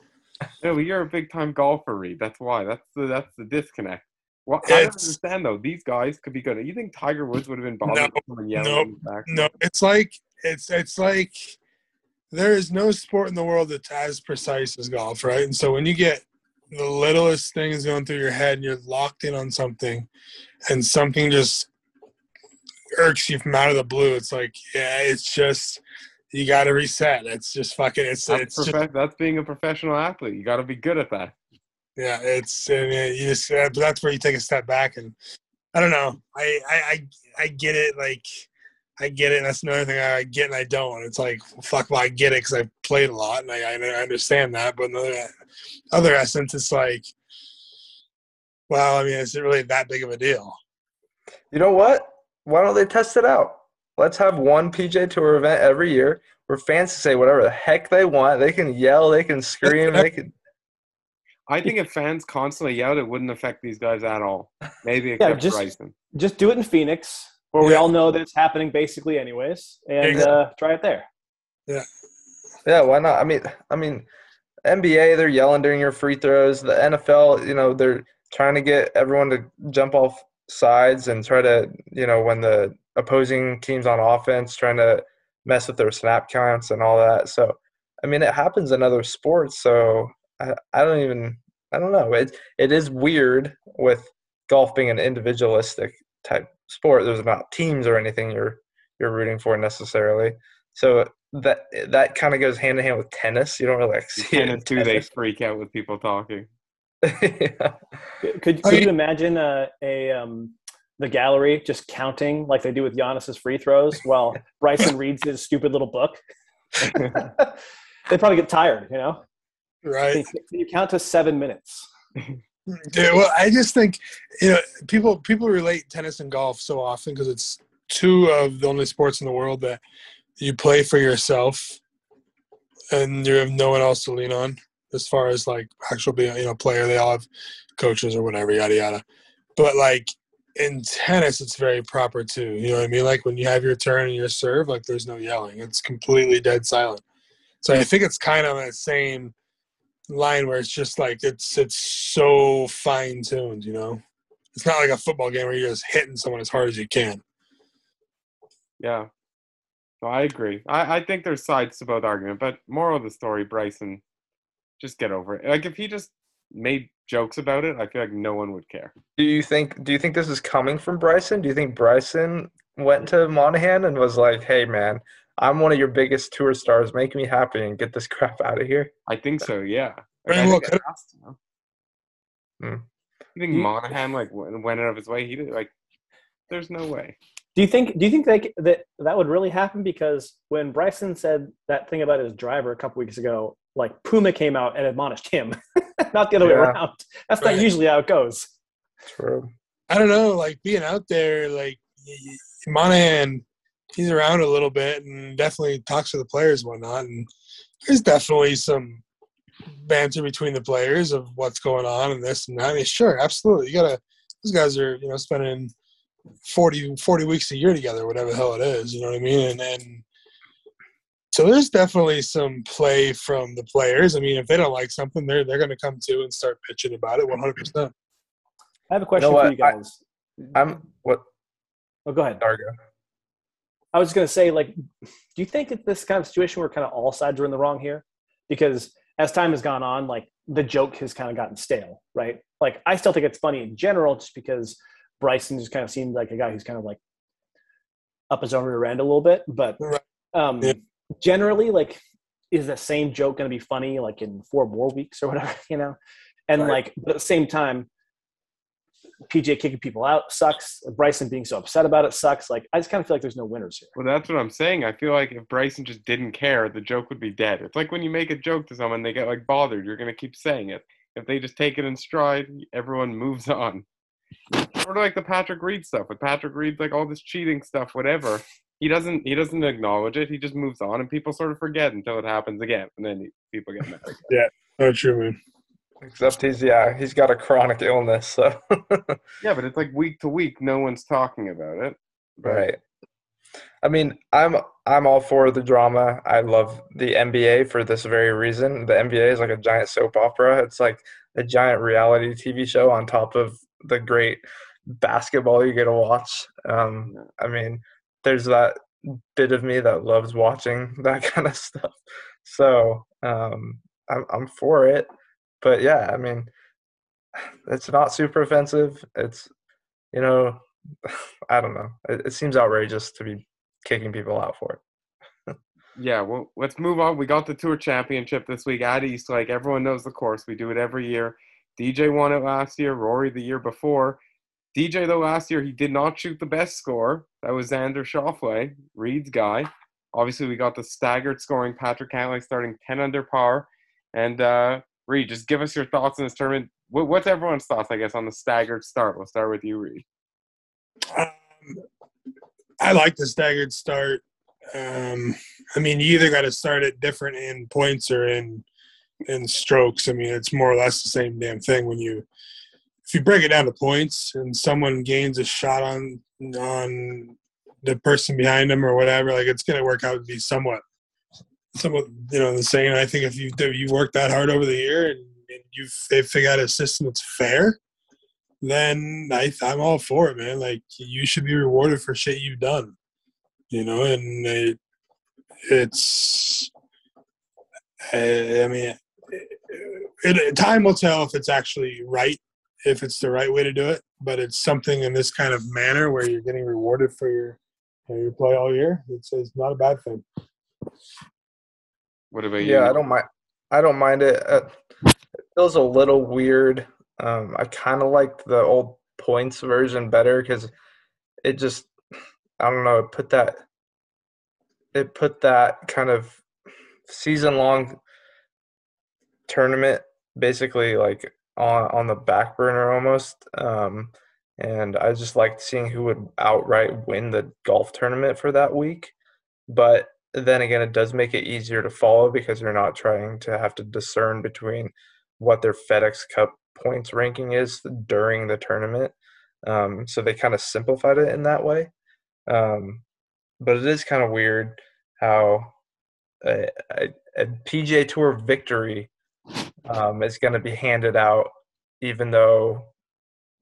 No, you're a big time golfer, Reed. That's why. That's the that's the disconnect. Well, I don't It's- understand though. These guys could be good. You think Tiger Woods would have been bothered No, yelling no, in his back? No, it's like it's it's like there is no sport in the world that's as precise as golf, right? And so when you get the littlest things going through your head and you're locked in on something and something just irks you from out of the blue, it's like, yeah, it's just you gotta reset. It's just fucking it's That's, it's just that's being a professional athlete. You got to be good at that. yeah, it's and you just uh, that's where you take a step back and I don't know. I I I, I get it. Like I get it. And that's another thing I get and I don't. It's like fuck. Well, I get it because I played a lot and I I understand that. But in the other essence, it's like, well, I mean, is it really that big of a deal? you know what? Why don't they test it out? Let's have one PGA Tour event every year where fans can say whatever the heck they want. They can yell, they can scream, they can. I think if fans constantly yelled, it wouldn't affect these guys at all. Maybe except just- Bryson. just do it in Phoenix, where we all know that it's happening basically anyways, and Exactly. uh, try it there. Yeah. Yeah, why not? I mean, I mean, NBA they're yelling during your free throws. The NFL, you know, they're trying to get everyone to jump off sides and try to, you know, when the opposing team's on offense, trying to mess with their snap counts and all that. So, I mean, it happens in other sports. So, I, I don't even, I don't know. It it is weird with golf being an individualistic type sport. There's not teams or anything you're you're rooting for necessarily. So that that kind of goes hand in hand with tennis. You don't really like see it in Tennis too, they freak out with people talking. yeah. Could, could you mean- imagine a, a um, the gallery just counting like they do with Giannis's free throws while Bryson reads his stupid little book? They'd probably get tired, you know. Right. You- you count to seven minutes? Yeah, well, I just think you know people people relate tennis and golf so often because it's two of the only sports in the world that you play for yourself and you have no one else to lean on as far as like actual being you know player. They all have coaches or whatever, yada yada. But like in tennis, it's very proper too. You know what I mean? Like when you have your turn and your serve, like there's no yelling. It's completely dead silent. So I think it's kind of that same line where it's just like it's it's so fine tuned, you know. It's not like a football game where you're just hitting someone as hard as you can. Yeah. No, I agree. I, I think there's sides to both argument, but moral of the story, Bryson, just get over it. Like if he just made jokes about it, I feel like no one would care. Do you think do you think this is coming from Bryson? Do you think Bryson went to Monahan and was like, "Hey man, I'm one of your biggest tour stars. Make me happy and get this crap out of here." I think so, yeah. Very I think it could- has to, no? Hmm. You think Monahan like went, went out of his way? He did like. There's no way. Do you think? Do you think that that that would really happen? Because when Bryson said that thing about his driver a couple weeks ago, like Puma came out and admonished him, not the other way around. That's not usually how it goes. True. I don't know, like being out there, like y- y- Monahan, he's around a little bit and definitely talks to the players and whatnot. And there's definitely some banter between the players of what's going on and this and that. I mean, sure, absolutely. You gotta. Those guys are, you know, spending 40, 40 weeks a year together, whatever the hell it is. You know what I mean? And then. So there's definitely some play from the players. I mean, if they don't like something, they're they're going to come to and start pitching about it 100. percent I have a question what? for you guys. I'm what oh, go ahead. Dargo. I was going to say, like, do you think that this kind of situation where kind of all sides are in the wrong here? Because as time has gone on, like the joke has kind of gotten stale, right? Like, I still think it's funny in general, just because Bryson just kind of seemed like a guy who's kind of like up his own rear end a little bit. But um, Yeah. Generally, like, is the same joke going to be funny like in four more weeks or whatever, you know? And Right. like, but at the same time, PGA kicking people out sucks. Bryson being so upset about it sucks. Like I just kind of feel like there's no winners here. Well, that's what I'm saying. I feel like if Bryson just didn't care, the joke would be dead. It's like when you make a joke to someone, they get like bothered. You're gonna keep saying it. If they just take it in stride, everyone moves on. Sort of like the Patrick Reed stuff. With Patrick Reed, like all this cheating stuff, whatever. He doesn't. He doesn't acknowledge it. He just moves on, and people sort of forget until it happens again, and then people get mad. Again. Oh, true, man. Except he's yeah, he's got a chronic illness, so Yeah, but it's like week to week, no one's talking about it. But right. I mean, I'm I'm all for the drama. I love the NBA for this very reason. The NBA is like a giant soap opera. It's like a giant reality TV show on top of the great basketball you get to watch. Um, I mean, there's that bit of me that loves watching that kind of stuff. So um, I'm I'm for it. But yeah, I mean, it's not super offensive. It's you know, I don't know. It, it seems outrageous to be kicking people out for it. Yeah, well, let's move on. We got the Tour Championship this week at East Lake. Everyone knows the course. We do it every year. DJ won it last year, Rory the year before. DJ, though, last year, he did not shoot the best score. That was Xander Schauffele, Reed's guy. Obviously, we got the staggered scoring Patrick Cantlay starting 10 under par. And uh, Reed, just give us your thoughts on this tournament. What's everyone's thoughts, I guess, on the staggered start? We'll start with you, Reed. Um, I like the staggered start. Um, I mean, you either got to start it different in points or in in strokes. I mean, it's more or less the same damn thing when you if you break it down to points and someone gains a shot on on the person behind them or whatever, like it's going to work out to be somewhat somewhat you know the same. I think if you if you work that hard over the year and, and you they figure out a system that's fair, then I, I'm all for it, man. Like you should be rewarded for shit you've done, you know. And it, it's, I, I mean, it, time will tell if it's actually right, if it's the right way to do it. But it's something in this kind of manner where you're getting rewarded for your your play all year. It's, it's not a bad thing. What about you? Yeah, I don't mind. I don't mind it. Uh, it feels a little weird um, I kind of liked the old points version better because it just, I don't know, it put that, it put that kind of season long tournament basically like on on the back burner almost. Um, and I just liked seeing who would outright win the golf tournament for that week. But then again, it does make it easier to follow because you're not trying to have to discern between what their FedEx Cup points ranking is during the tournament. Um, so they kind of simplified it in that way. Um, but it is kind of weird how a, a, a PGA Tour victory um, is going to be handed out, even though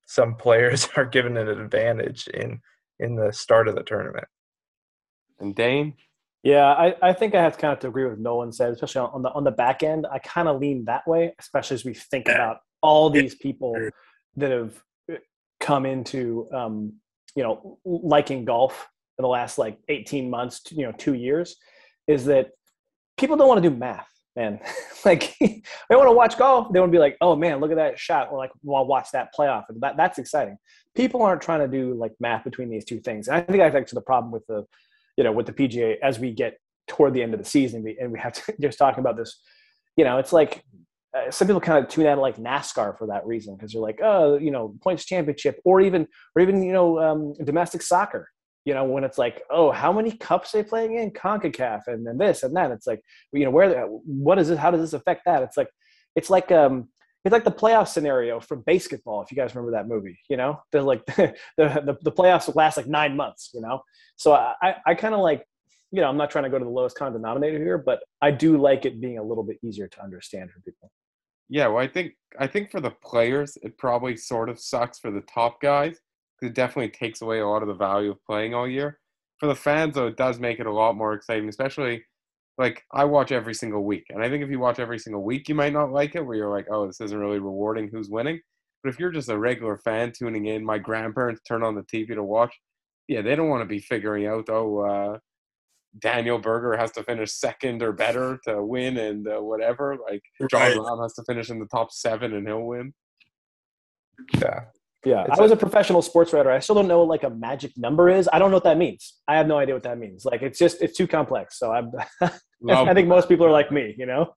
some players are given an advantage in in the start of the tournament. And Dane, yeah, I, I think I have to kind of to agree with Nolan said, especially on the on the back end. I kind of lean that way, especially as we think about all these people that have uh, come into um, you know liking golf in the last like 18 months you know two years is that people don't want to do math man like they want to watch golf they want to be like oh man look at that shot or like well, watch that playoff that, that's exciting people aren't trying to do like math between these two things and i think that's actually the problem with the you know with the pga as we get toward the end of the season and we have to just talking about this you know it's like uh, some people kind of tune out like NASCAR for that reason because they're like, oh, you know, points championship, or even, or even, you know, um, domestic soccer. You know, when it's like, oh, how many cups they playing in Concacaf, and then this and that. It's like, you know, where, what is it? How does this affect that? It's like, it's like, um, it's like the playoff scenario from basketball. If you guys remember that movie, you know, they're like the, the the playoffs last like nine months. You know, so I I kind of like you know, I'm not trying to go to the lowest common denominator here, but I do like it being a little bit easier to understand for people. Yeah, well, I think I think for the players, it probably sort of sucks for the top guys. It definitely takes away a lot of the value of playing all year. For the fans, though, it does make it a lot more exciting. Especially, like I watch every single week, and I think if you watch every single week, you might not like it. Where you're like, oh, this isn't really rewarding. Who's winning? But if you're just a regular fan tuning in, my grandparents turn on the TV to watch. Yeah, they don't want to be figuring out, oh, uh, Daniel Berger has to finish second or better to win, and uh, whatever. Like Jon Rahm has to finish in the top seven, and he'll win. Yeah, Yeah, It's I was a- a professional sports writer. I still don't know what like a magic number is. I don't know what that means. I have no idea what that means. Like it's just it's too complex. So I'm, Love I think most people are like me. You know.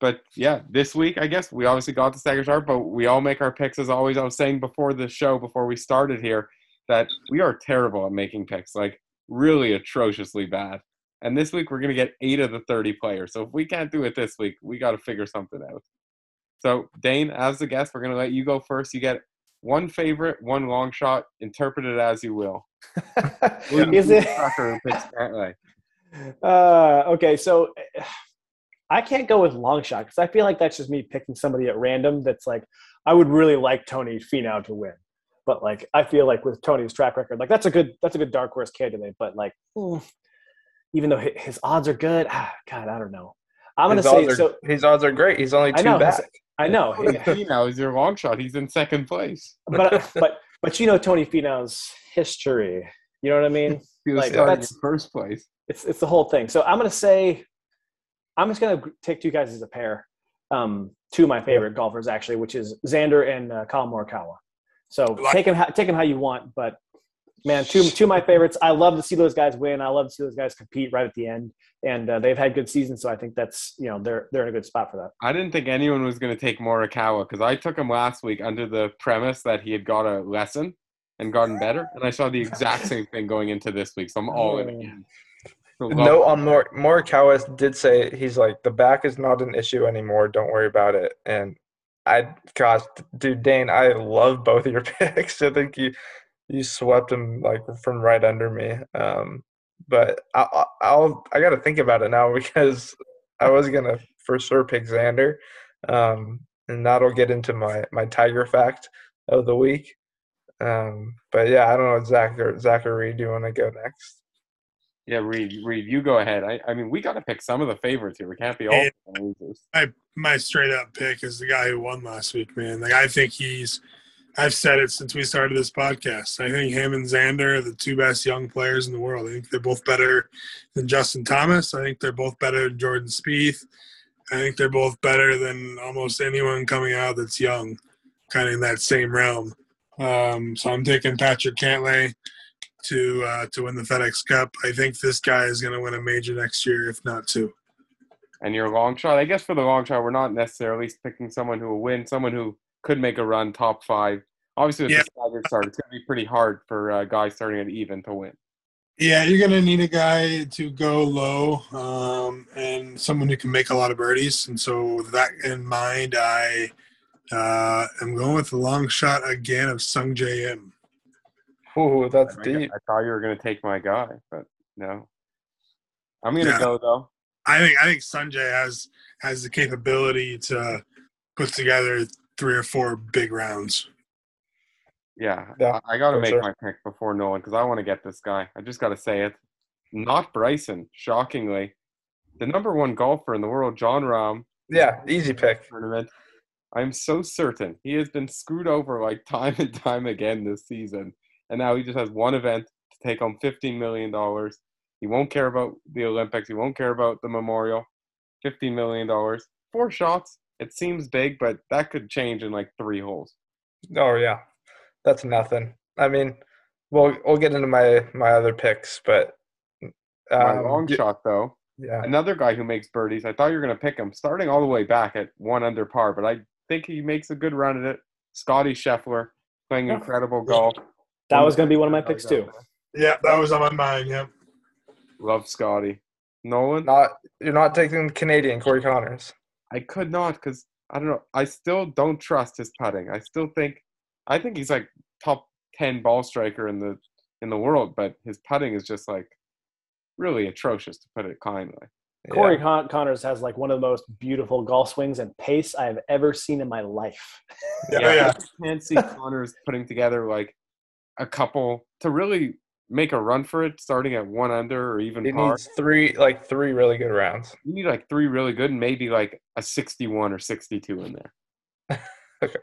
But yeah, this week I guess we obviously got the stagger chart, but we all make our picks as always. I was saying before the show, before we started here, that we are terrible at making picks, like really atrociously bad. And this week we're gonna get eight of the thirty players. So if we can't do it this week, we got to figure something out. So Dane, as the guest, we're gonna let you go first. You get one favorite, one long shot. Interpret it as you will. is it? Tucker who picks Cantlay. Uh, okay, so uh, I can't go with long shot because I feel like that's just me picking somebody at random. That's like I would really like Tony Finau to win, but like I feel like with Tony's track record, like that's a good that's a good dark horse candidate. But like, mm, even though his odds are good, ah, God, I don't know. I'm gonna say are, so. his odds are great. He's only two know, back. I know, Finau is your long shot. He's in second place. but but but you know Tony Finau's history. You know what I mean? He was Like, starting in that's- first place. it's it's the whole thing. So I'm gonna say, I'm just gonna take two guys as a pair. Um, two of my favorite golfers actually, which is Xander and uh, Collin Morikawa. So Like- take them how, take 'em how you want, but man, two two of my favorites. I love to see those guys win. I love to see those guys compete right at the end, and uh, they've had good seasons. So I think that's you know they're they're in a good spot for that. I didn't think anyone was going to take Morikawa because I took him last week under the premise that he had got a lesson and gotten better, and I saw the exact same thing going into this week. So I'm all in again. So No, on Mor- Morikawa did say he's like the back is not an issue anymore. Don't worry about it. And I, gosh, dude, Dane, I love both of your picks. I think you you swept him like from right under me. Um, but I, I- I'll I got to think about it now because I was gonna for sure pick Xander, um, and that'll get into my my Tiger fact of the week. Um, but yeah, I don't know, Zach or Zachary, do you want to go next? yeah, Reed, Reed, you go ahead. I, I mean, we got to pick some of the favorites here. We can't be all Yeah. losers. my straight up pick is the guy who won last week, man. Like I think he's I've said it since we started this podcast. I think him and Xander are the two best young players in the world. I think they're both better than Justin Thomas. I think they're both better than Jordan Spieth. I think they're both better than almost anyone coming out that's young, kind of in that same realm. Um, so I'm taking Patrick Cantlay to uh, to win the FedEx Cup. I think this guy is going to win a major next year, if not two. And your long shot, I guess for the long shot, we're not necessarily picking someone who will win, someone who could make a run top five. Obviously, with Yeah. the staggered start, it's going to be pretty hard for uh, guys starting at even to win. Yeah, you're gonna need a guy to go low, um, and someone who can make a lot of birdies. And so, with that in mind, I uh, am going with the long shot again of Sungjae Im. Ooh, that's I, deep. I thought you were going to take my guy, but no. I'm going to Yeah. go though. I think I think Sungjae has has the capability to put together three or four big rounds. Yeah, Yeah, I, I got to make sure. my pick before Nolan because I want to get this guy. I just got to say it. Not Bryson, shockingly. The number one golfer in the world, Jon Rahm, Yeah, easy pick. tournament. I'm so certain he has been screwed over like time and time again this season. And now he just has one event to take home $15 million. He won't care about the Olympics. He won't care about the memorial. $15 million. Four shots. It seems big, but that could change in like three holes. Oh yeah, that's nothing. I mean, we'll we'll get into my my other picks, but My um, long y- shot, though. yeah, Another guy who makes birdies. I thought you were going to pick him, starting all the way back at one under par, but I think he makes a good run at it. Scottie Scheffler playing Yeah. incredible golf. That was going to be one of my picks too. Yeah, that was on my mind. Yeah, Love Scottie. Nolan, not you're not taking Canadian Corey Conners. I could not because I don't know. I still don't trust his putting. I still think, I think he's like top ten ball striker in the in the world, but his putting is just like really atrocious to put it kindly. Corey Yeah. Con- Conners has like one of the most beautiful golf swings and pace I've ever seen in my life. yeah, oh, yeah. I can't see Conners putting together like a couple to really make a run for it, starting at one under or even It par. needs three like three really good rounds. You need like three really good, and maybe like a sixty-one or sixty-two in there. Okay.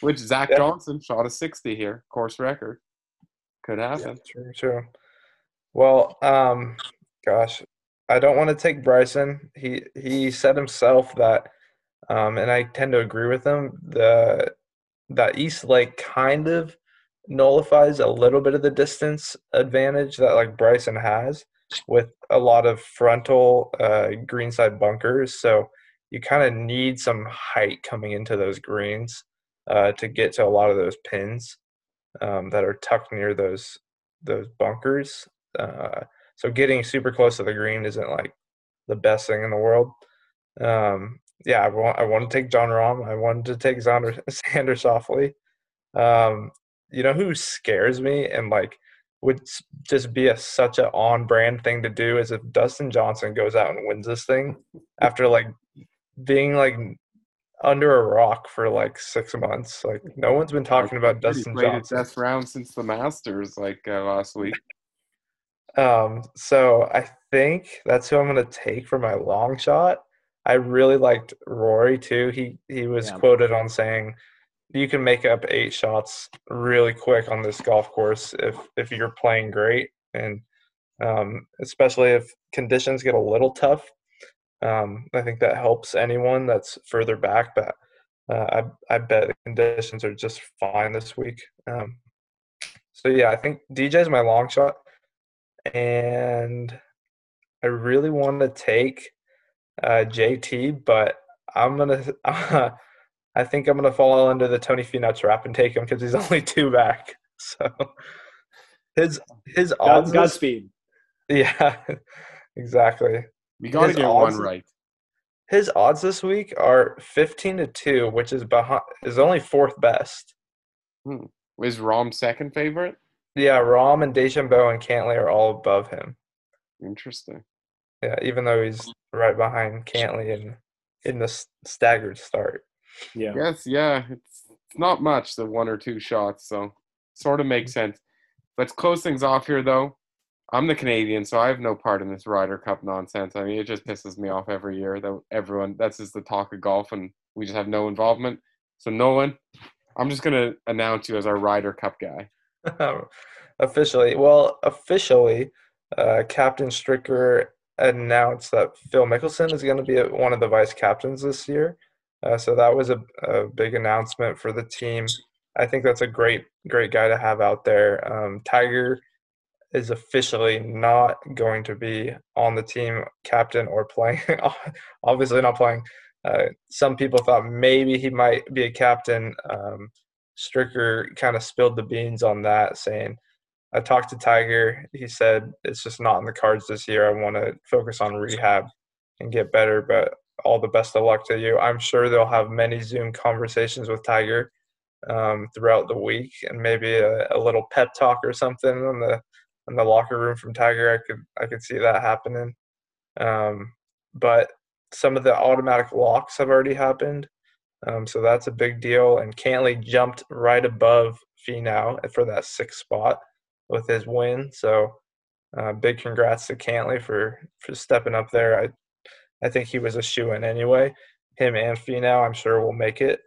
Which Zach Yeah. Johnson shot a sixty here, course record. Could happen. True, true. Well, um, gosh, I don't want to take Bryson. He he said himself that, um, and I tend to agree with him. The that East Lake kind of nullifies a little bit of the distance advantage that like Bryson has with a lot of frontal uh, greenside bunkers. So you kind of need some height coming into those greens uh, to get to a lot of those pins um, that are tucked near those those bunkers. Uh, so getting super close to the green isn't like the best thing in the world. Um, yeah, I want I want to take Jon Rahm. I wanted to take Xander Xander Schauffele. Um, you know who scares me and like would just be a such an on brand thing to do is if Dustin Johnson goes out and wins this thing after like being like under a rock for like six months. Like no one's been talking about Dustin played Johnson. Death round since the Masters, like uh, last week. Um, so I think that's who I'm gonna take for my long shot. I really liked Rory too. He he was Yeah. quoted on saying you can make up eight shots really quick on this golf course if if you're playing great and um, especially if conditions get a little tough. Um, I think that helps anyone that's further back, but uh, I I bet the conditions are just fine this week. Um, so yeah, I think DJ is my long shot, and I really want to take uh, JT, but I'm gonna. I think I'm gonna fall under the Tony Finau trap and take him because he's only two back. So his his odds. this- Godspeed. yeah, exactly. You got to His get one right. His odds this week are 15 to 2, which is behind is only fourth best. Hmm. Is Rahm second favorite? Yeah, Rahm and DeChambeau and Cantlay are all above him. Interesting. Yeah, even though he's right behind Cantlay in in the staggered start. Yeah. Yes, yeah. It's, it's not much, the one or two shots, so sort of makes sense. Let's close things off here, though. I'm the Canadian, so I have no part in this Ryder Cup nonsense. I mean, it just pisses me off every year that everyone, that's just the talk of golf, and we just have no involvement. So, Nolan, I'm just going to announce you as our Ryder Cup guy. officially, well, officially, uh, Captain Stricker announced that Phil Mickelson is going to be one of the vice captains this year. Uh, so that was a, a big announcement for the team. I think that's a great, great guy to have out there. Um, Tiger is officially not going to be on the team captain or playing. Obviously, not playing. Uh, some people thought maybe he might be a captain. Um, Stricker kind of spilled the beans on that, saying, I talked to Tiger. He said it's just not in the cards this year. I want to focus on rehab and get better, but all the best of luck to you. I'm sure they'll have many Zoom conversations with Tiger um, throughout the week and maybe a, a little pep talk or something in the in the locker room from Tiger. I could I could see that happening. Um, but some of the automatic locks have already happened. Um, so that's a big deal. And Cantlay jumped right above Finau for that sixth spot with his win. So uh, big congrats to Cantlay for for stepping up there. I I think he was a shoe in anyway. Him and Finau, I'm sure will make it.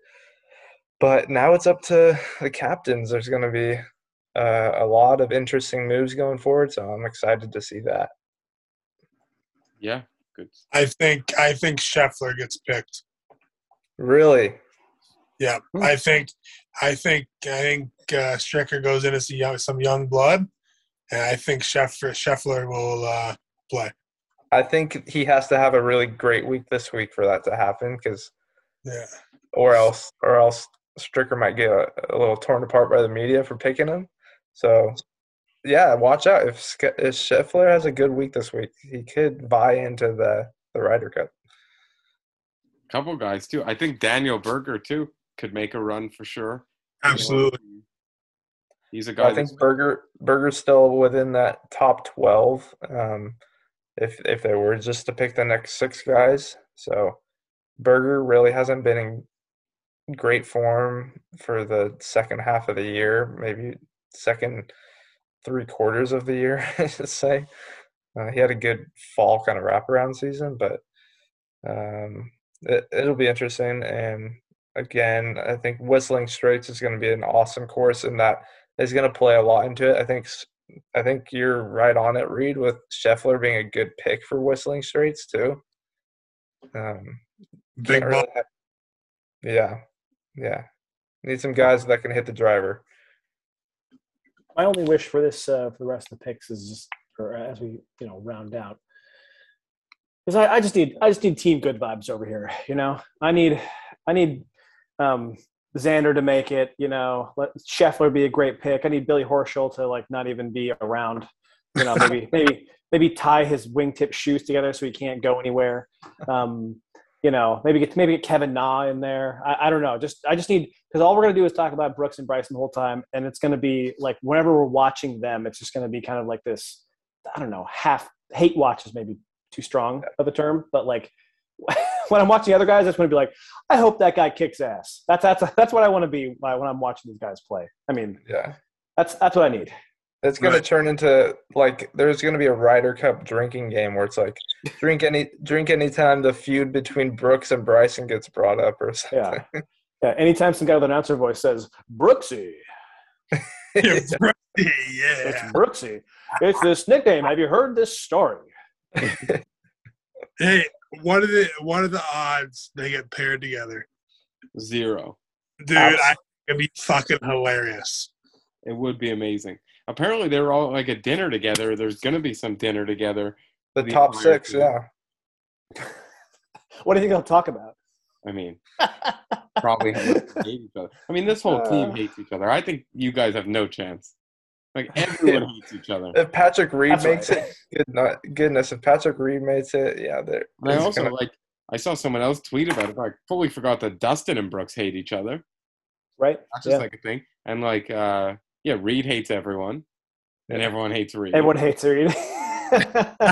But now it's up to the captains. There's going to be uh, a lot of interesting moves going forward, so I'm excited to see that. Yeah, good. I think I think Scheffler gets picked. Really, Yeah, Hmm. I think I think I think uh, Stricker goes in as a young, some young blood, and I think Scheffler Scheffler will uh, play. I think he has to have a really great week this week for that to happen, because Yeah, or else or else Stricker might get a, a little torn apart by the media for picking him. So, yeah, watch out. If, Sch- if Scheffler has a good week this week, he could buy into the the Ryder Cup. Couple guys, too. I think Daniel Berger, too, could make a run for sure. absolutely. He's a guy I think that's Berger Berger's still within that top twelve. Um, if if they were just to pick the next six guys, so Berger really hasn't been in great form for the second half of the year, maybe second three quarters of the year, I should say. Uh, he had a good fall kind of wraparound season, but um, it, it'll be interesting. And again, I think Whistling Straits is going to be an awesome course and that is going to play a lot into it. I think I think you're right on it, Reed, with Scheffler being a good pick for Whistling Straits too. Um, Big really ha- yeah, yeah. Need some guys that can hit the driver. my only wish for this uh, for the rest of the picks is just for as we you know round out because I, I just need I just need team good vibes over here. You know, I need I need um, Xander to make it. You know, let Scheffler be a great pick. I need Billy Horschel to like not even be around. You know, maybe maybe maybe tie his wingtip shoes together so he can't go anywhere. Um, you know, maybe get maybe get Kevin Na in there. I, I don't know. Just I just need because all we're gonna do is talk about Brooks and Bryson the whole time, and it's gonna be like whenever we're watching them, it's just gonna be kind of like this. I don't know, half hate watch is maybe too strong of a term, but like when I'm watching other guys, I just want to be like, I hope that guy kicks ass. That's that's that's what I want to be when I'm watching these guys play. I mean, Yeah. that's that's what I need. It's gonna Right. turn into like there's gonna be a Ryder Cup drinking game where it's like drink any drink anytime the feud between Brooks and Bryson gets brought up or something. Yeah. Yeah. Anytime some guy with an announcer voice says Brooksy, yeah, it's yeah. Brooksy. It's this nickname. Have you heard this story? Hey, what are the what are the odds they get paired together, Zero. dude? Abs- I it'd be fucking hilarious. It would be amazing. Apparently, they were all like a dinner together. There's going to be some dinner together. The The top six, team. yeah. What do you think they'll talk about? I mean, probably hate each other. I mean, this whole team Uh. hates each other. I think you guys have no chance. Like everyone hates each other. If Patrick Reed That's makes right. it, good not, goodness, if Patrick Reed makes it, yeah, there. And I also gonna- like. I saw someone else tweet about it. I fully forgot that Dustin and Brooks hate each other. Right? That's just Yeah. like a thing. And like, uh yeah, Reed hates everyone, and Yeah. everyone hates Reed. Everyone hates Reed.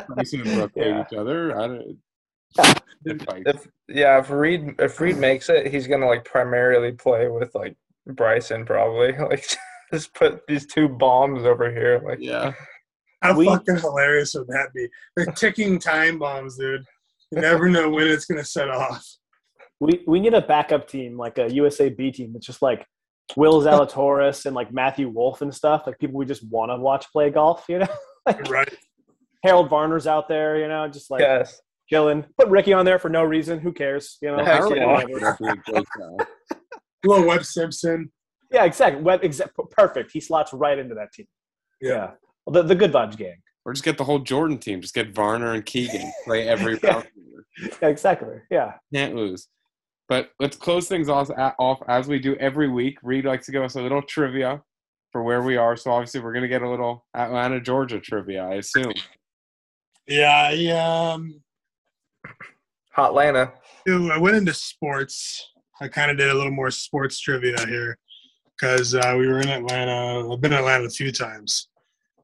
Bryson and Brooks yeah. hate each other. I don't. Yeah. Fight. if yeah, if Reed if Reed makes it, he's gonna like primarily play with like Bryson probably. Like just put these two bombs over here. Like Yeah. How We- fucking hilarious would that be? They're ticking time bombs, dude. You never know when it's gonna set off. We we need a backup team, like a USA B team. It's just like Will Zalatoris and like Matthew Wolff and stuff. Like people we just want to watch play golf. You know, like Right. Harold Varner's out there. You know, just like yes. chilling. Put Rickie on there for no reason. Who cares? You know. Heck Harold yeah. Walker would be a. Little Webb Simpson. Yeah, exactly. Webb, exa- perfect. He slots right into that team. Yeah. Well, the, the good vibes gang. Or just get the whole Jordan team. Just get Varner and Keegan. Play every Yeah. round. Yeah, exactly. Yeah. Can't lose. But let's close things off, off as we do every week. Reed likes to give us a little trivia for where we are. So obviously we're gonna get a little Atlanta, Georgia trivia, I assume. Yeah, I um Hot Lana. I went into sports. I kind of did a little more sports trivia here because uh, we were in Atlanta. I've been in Atlanta a few times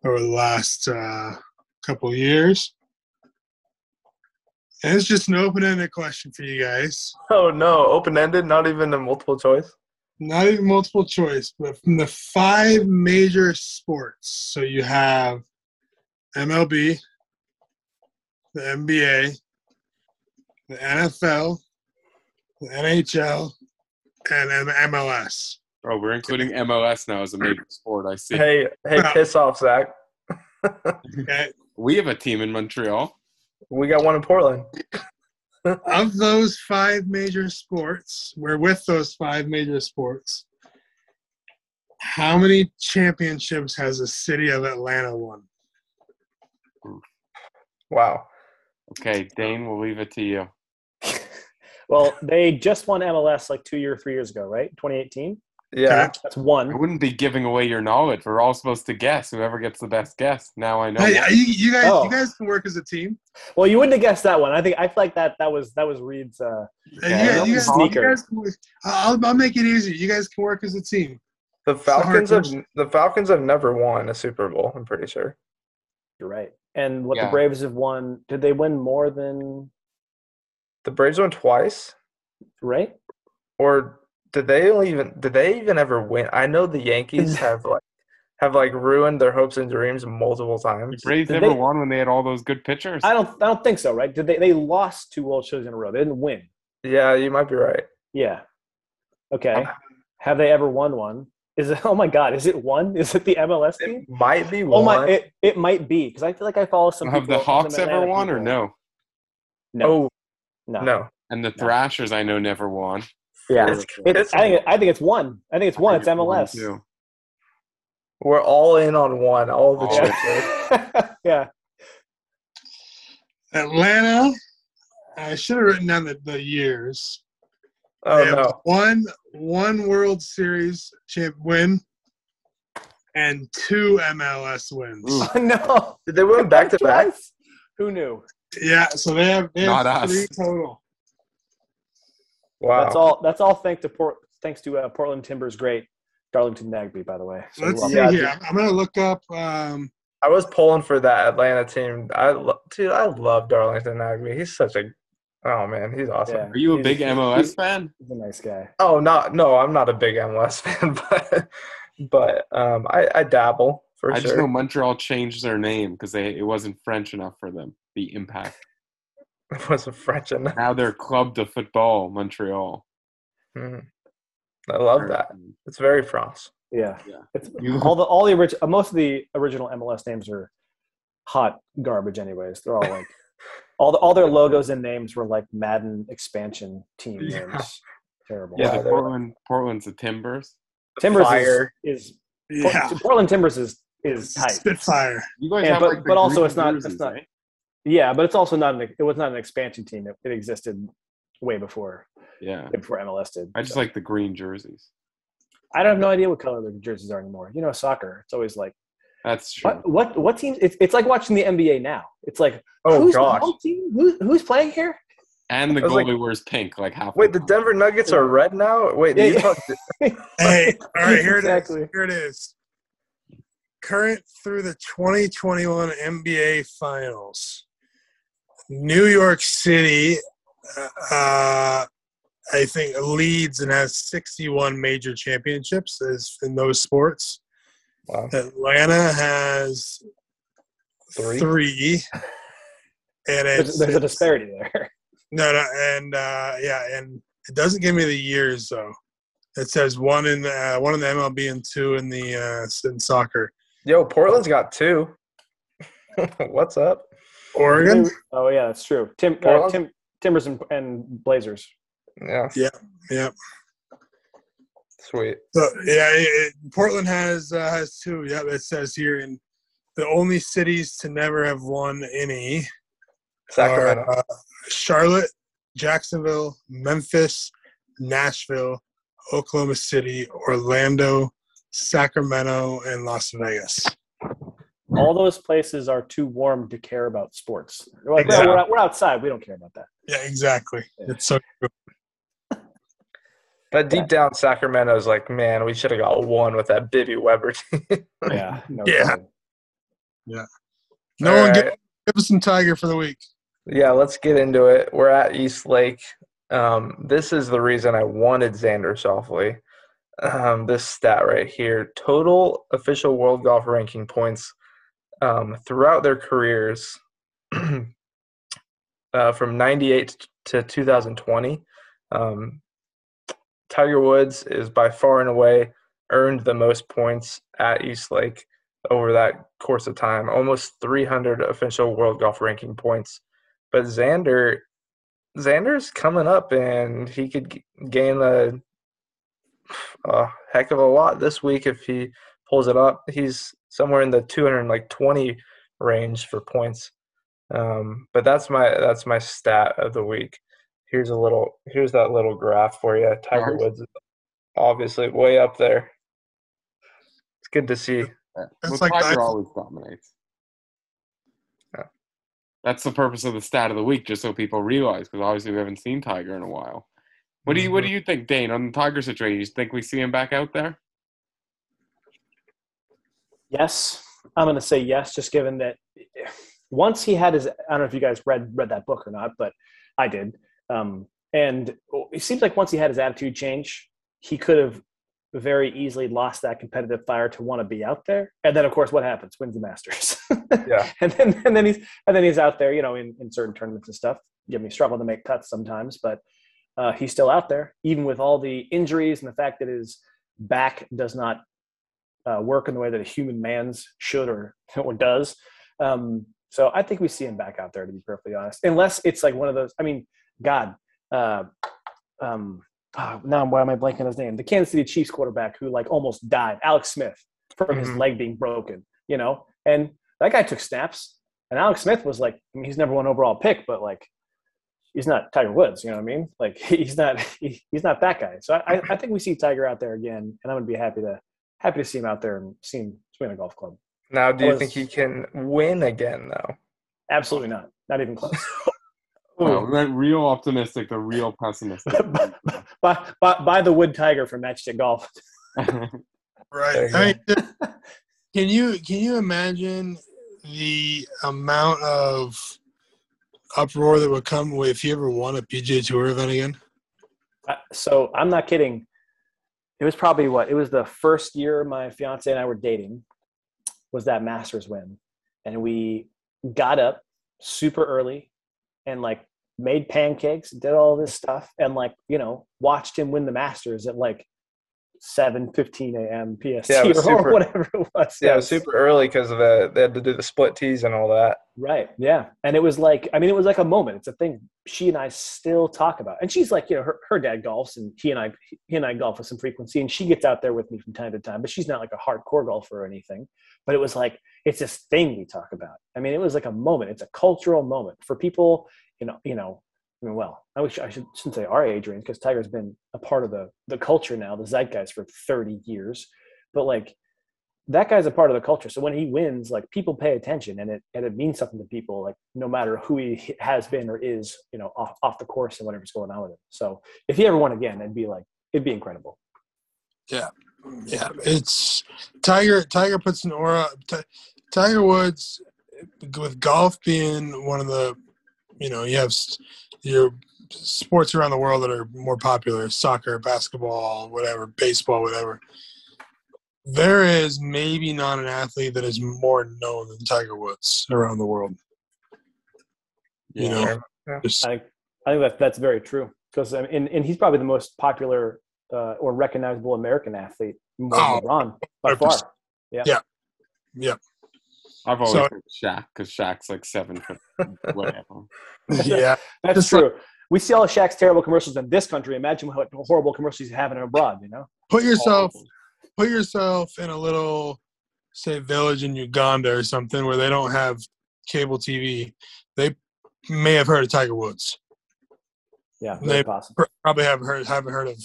over the last uh, couple of years. And it's just an open-ended question for you guys. Oh no, open ended, not even a multiple choice. Not even multiple choice, but from the five major sports. So you have MLB, the NBA, the NFL, the NHL, and MLS. Oh, we're including MLS now as a major sport. I see. Hey, hey, piss off, Zach. Okay. We have a team in Montreal. We got one in Portland. of those five major sports, we're with those five major sports. How many championships has the city of Atlanta won? Wow. Okay, Dane, we'll leave it to you. Well, they just won MLS like two year, three years ago, right? 2018. Yeah. That's one. I wouldn't be giving away your knowledge. We're all supposed to guess. Whoever gets the best guess. Now I know. Hey, you, you guys, Oh. you guys can work as a team. Well, you wouldn't have guessed that one. I think I feel like that that was that was Reed's. Uh, Yeah, you, guys, you, guys, you sneaker. guys can I'll, I'll make it easy. You guys can work as a team. The Falcons have question. the Falcons have never won a Super Bowl, I'm pretty sure. you're right. And what Yeah. the Braves have won? Did they win more than The Braves won twice? right? Or did they even did they even ever win? I know the Yankees have like have like ruined their hopes and dreams multiple the times. Braves Did never they- won when they had all those good pitchers. I don't. I don't think so. Right? Did they? They lost two World Series in a row. They didn't win. Yeah, you might be right. Yeah. Okay. Um, have they ever won one? Is it? Oh my God! Is it one? Is it the MLS team? It might be Oh one. my! It, it might be because I feel like I follow some. have the people- some Hawks ever Atlanta won or no? No. oh no. no. And the No. Thrashers, I know, never won. Yeah, It's- It's, it's- I think I think it's one. I think it's one. It's think one, MLS. too. We're all in on one. All the All chips. Yeah. yeah. Atlanta. I should have written down the, the years. Oh They no. One one World Series champ win and two MLS wins. Ooh. no. Did they win back to back? Who knew? Yeah, so they have, they have Not us. three total. Wow. That's all. That's all. Thanks to Port. Thanks to uh, Portland Timbers great Darlington Nagbe, by the way. So Let's see Yeah, here. I'm, I'm gonna look up. Um, I was pulling for that Atlanta team. I lo- dude, I love Darlington Nagbe. He's such a oh man, he's awesome. Yeah. Are you a He's- big he's- MLS fan? He's a nice guy. Oh no, no, I'm not a big MLS fan, but but um, I, I dabble for I sure. just know Montreal changed their name because they it wasn't French enough for them. The Impact. I was a French enough. Now they're Club de Football Montreal. Mhm. I love that. It's very France. Yeah. Yeah. It's, You- all the all the original most of the original MLS names are hot garbage. Anyways, they're all like all the, all their logos and names were like Madden expansion team Yeah. names. Terrible. Yeah, Yeah, the they're- Portland Portland's the Timbers. Timbers Fire. is, is yeah, Portland Timbers is is tight. Spitfire. You guys Yeah, have but- like the but also green it's not- jerseys, it's not- right? Yeah, but it's also not an it was not an expansion team. It, it existed way before Yeah. way before MLS did. I just So, like the green jerseys. I don't have no idea what color the jerseys are anymore. You know, soccer. It's always like That's true. what what what team? It's, it's like watching the NBA now. It's like Oh who's gosh. the team? Who, who's playing here? And the I was like- goalie wears pink, like half. Wait, the time. Denver Nuggets are red now. Wait, Yeah, the yeah. Utah- Hey, all right, here Exactly. it is. Here it is. Current through the 2021 NBA Finals. New York City, uh, I think, leads and has 61 major championships as in those sports. Wow. Atlanta has Three? three. And There's, it's, there's a disparity there. no, no, and uh, yeah, and it doesn't give me the years though. It says one in the uh, one in the MLB and two in the uh, in soccer. Yo, Portland's got two. What's up? Oregon, Oh yeah, that's true. Tim, uh, Tim Timbers and, and Blazers. Yeah. Yeah. yeah. Sweet. So yeah, it, it- Portland has uh, has two. Yeah, it says here in the only cities to never have won any Sacramento. are uh, Charlotte, Jacksonville, Memphis, Nashville, Oklahoma City, Orlando, Sacramento, and Las Vegas. All those places are too warm to care about sports. We're like, Exactly. we're, we're outside. We don't care about that. Yeah, exactly. Yeah. It's so But deep down, Sacramento's like, man, we should have got one with that Bibby Webber team. Yeah. No Yeah. kidding. no All one right. give, give us some Tiger for the week. Yeah, let's get into it. We're at East Lake. Um, this is the reason I wanted Xander Schauffele. Um, this stat right here total official world golf ranking points um, throughout their careers uh, from 98 to 2020. Um, Tiger Woods is by far and away earned the most points at East Lake over that course of time, almost 300 official world golf ranking points. But Xander, Xander's coming up, and he could g- gain a, a heck of a lot this week if he pulls it up. He's somewhere in the 220 range for points. Um, but that's my that's my stat of the week. Here's a little here's that little graph for you. Tiger Nice. Woods, obviously way up there. It's good to see. Yeah. That's Well, like Tiger the- always dominates. Yeah. That's the purpose of the stat of the week, just so people realize, because obviously we haven't seen Tiger in a while. What do you What do you think, Dane, on the Tiger situation? You think we see him back out there? Yes, I'm going to say yes, just given that once he had his, I don't know if you guys read read that book or not, but I did. Um, and it seems like once he had his attitude change, he could have very easily lost that competitive fire to want to be out there. And then, of course, what happens? Wins the Masters. Yeah. and then and then he's and then he's out there, you know, in, in certain tournaments and stuff. Give me struggle to make cuts sometimes, but uh, he's still out there, even with all the injuries and the fact that his back does not uh, work in the way that a human man's should or or does. Um, so I think we see him back out there, to be perfectly honest, unless it's like one of those. I mean, God, uh, um, oh, now why am I blanking on his name? The Kansas City Chiefs quarterback who like almost died, Alex Smith, from his Mhm. leg being broken. You know, and that guy took snaps, and Alex Smith was like, I mean, he's number one overall pick, but like, he's not Tiger Woods. You know what I mean? Like, he's not he, he's not that guy. So I, I- I think we see Tiger out there again, and I'm gonna be happy to happy to see him out there and see him swing a golf club. Now, do you was- think he can win again though? Absolutely not. Not even close. Wow, we went real optimistic to real pessimistic. by, by, by the Wood Tiger from Matchstick Golf. Right. I mean, can you can you imagine the amount of uproar that would come if you ever won a PGA Tour event again? Uh, so I'm not kidding. It was probably what? It was the first year my fiance and I were dating. Was that Masters win, and we got up super early, and like made pancakes, did all this stuff, and like you know watched him win the Masters at like 7:15 a.m. PST Yeah, or super- whatever it was. Yeah, it was super early because of the they had to do the split tees and all that. Right. Yeah. And it was like, I mean, it was like a moment. It's a thing she and I still talk about. And she's like, you know, her, her dad golfs and he and I, he and I golf with some frequency and she gets out there with me from time to time, but she's not like a hardcore golfer or anything. But it was like, it's this thing we talk about. I mean, it was like a moment. It's a cultural moment for people, you know, you know, I mean, well, I wish I should, shouldn't say our age because Tiger's been a part of the, the culture now, the zeitgeist for 30 years. But like, that guy's a part of the culture. So when he wins, like people pay attention and it and it means something to people, like no matter who he has been or is, you know, off, off the course and whatever's going on with him. So if he ever won again, it'd be like it'd be incredible. Yeah, Yeah. it's Tiger. Tiger puts an aura. Ti- Tiger Woods, with golf being one of the, you know, you have your sports around the world that are more popular: soccer, basketball, whatever, baseball, whatever. There is maybe not an athlete that is more known than Tiger Woods around the world. You know, Just- I think I think that that's very true because I mean, and, and he's probably the most popular uh, or recognizable American athlete, more than Oh, LeBron by 100%. far. yeah, I've always So- heard Shaq because Shaq's like seven foot whatever. yeah. That's Just true. we see all of Shaq's terrible commercials in this country. Imagine what horrible commercials he's having abroad. You know. Put yourself put yourself in a little say village in Uganda or something where they don't have cable TV. They may have heard of Tiger Woods. Yeah, They- possible. Probably haven't heard haven't heard of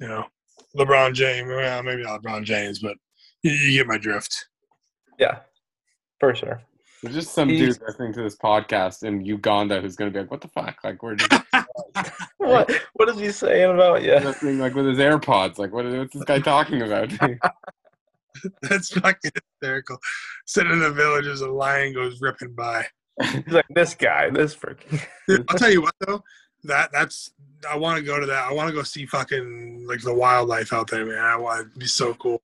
you know LeBron James. Well, maybe not LeBron James, but you, you get my drift. Yeah, for sure. There's just some He's- dude listening to this podcast in Uganda who's gonna be like, "What the fuck? Like, we're just What what is he saying about you? listening like with his AirPods. Like, what is what's this guy talking about?" That's fucking hysterical. Sitting in a village as a lion goes ripping by. He's like this guy, this freaking. Dude, I'll tell you what though, that that's I want to go to that. I want to go see fucking like the wildlife out there, man. I want to be so cool.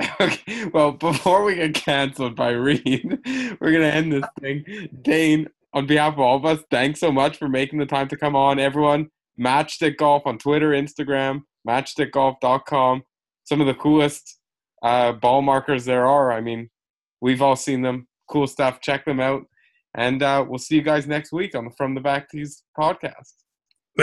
okay, well, before we get canceled by Reed, we're gonna end this thing. Dane, on behalf of all of us, thanks so much for making the time to come on. Everyone, Matchstick Golf on Twitter, Instagram, matchstickgolf.com. Some of the coolest uh, ball markers there are. I mean, we've all seen them. Cool stuff. Check them out. And uh, we'll see you guys next week on the From the Back Tees podcast.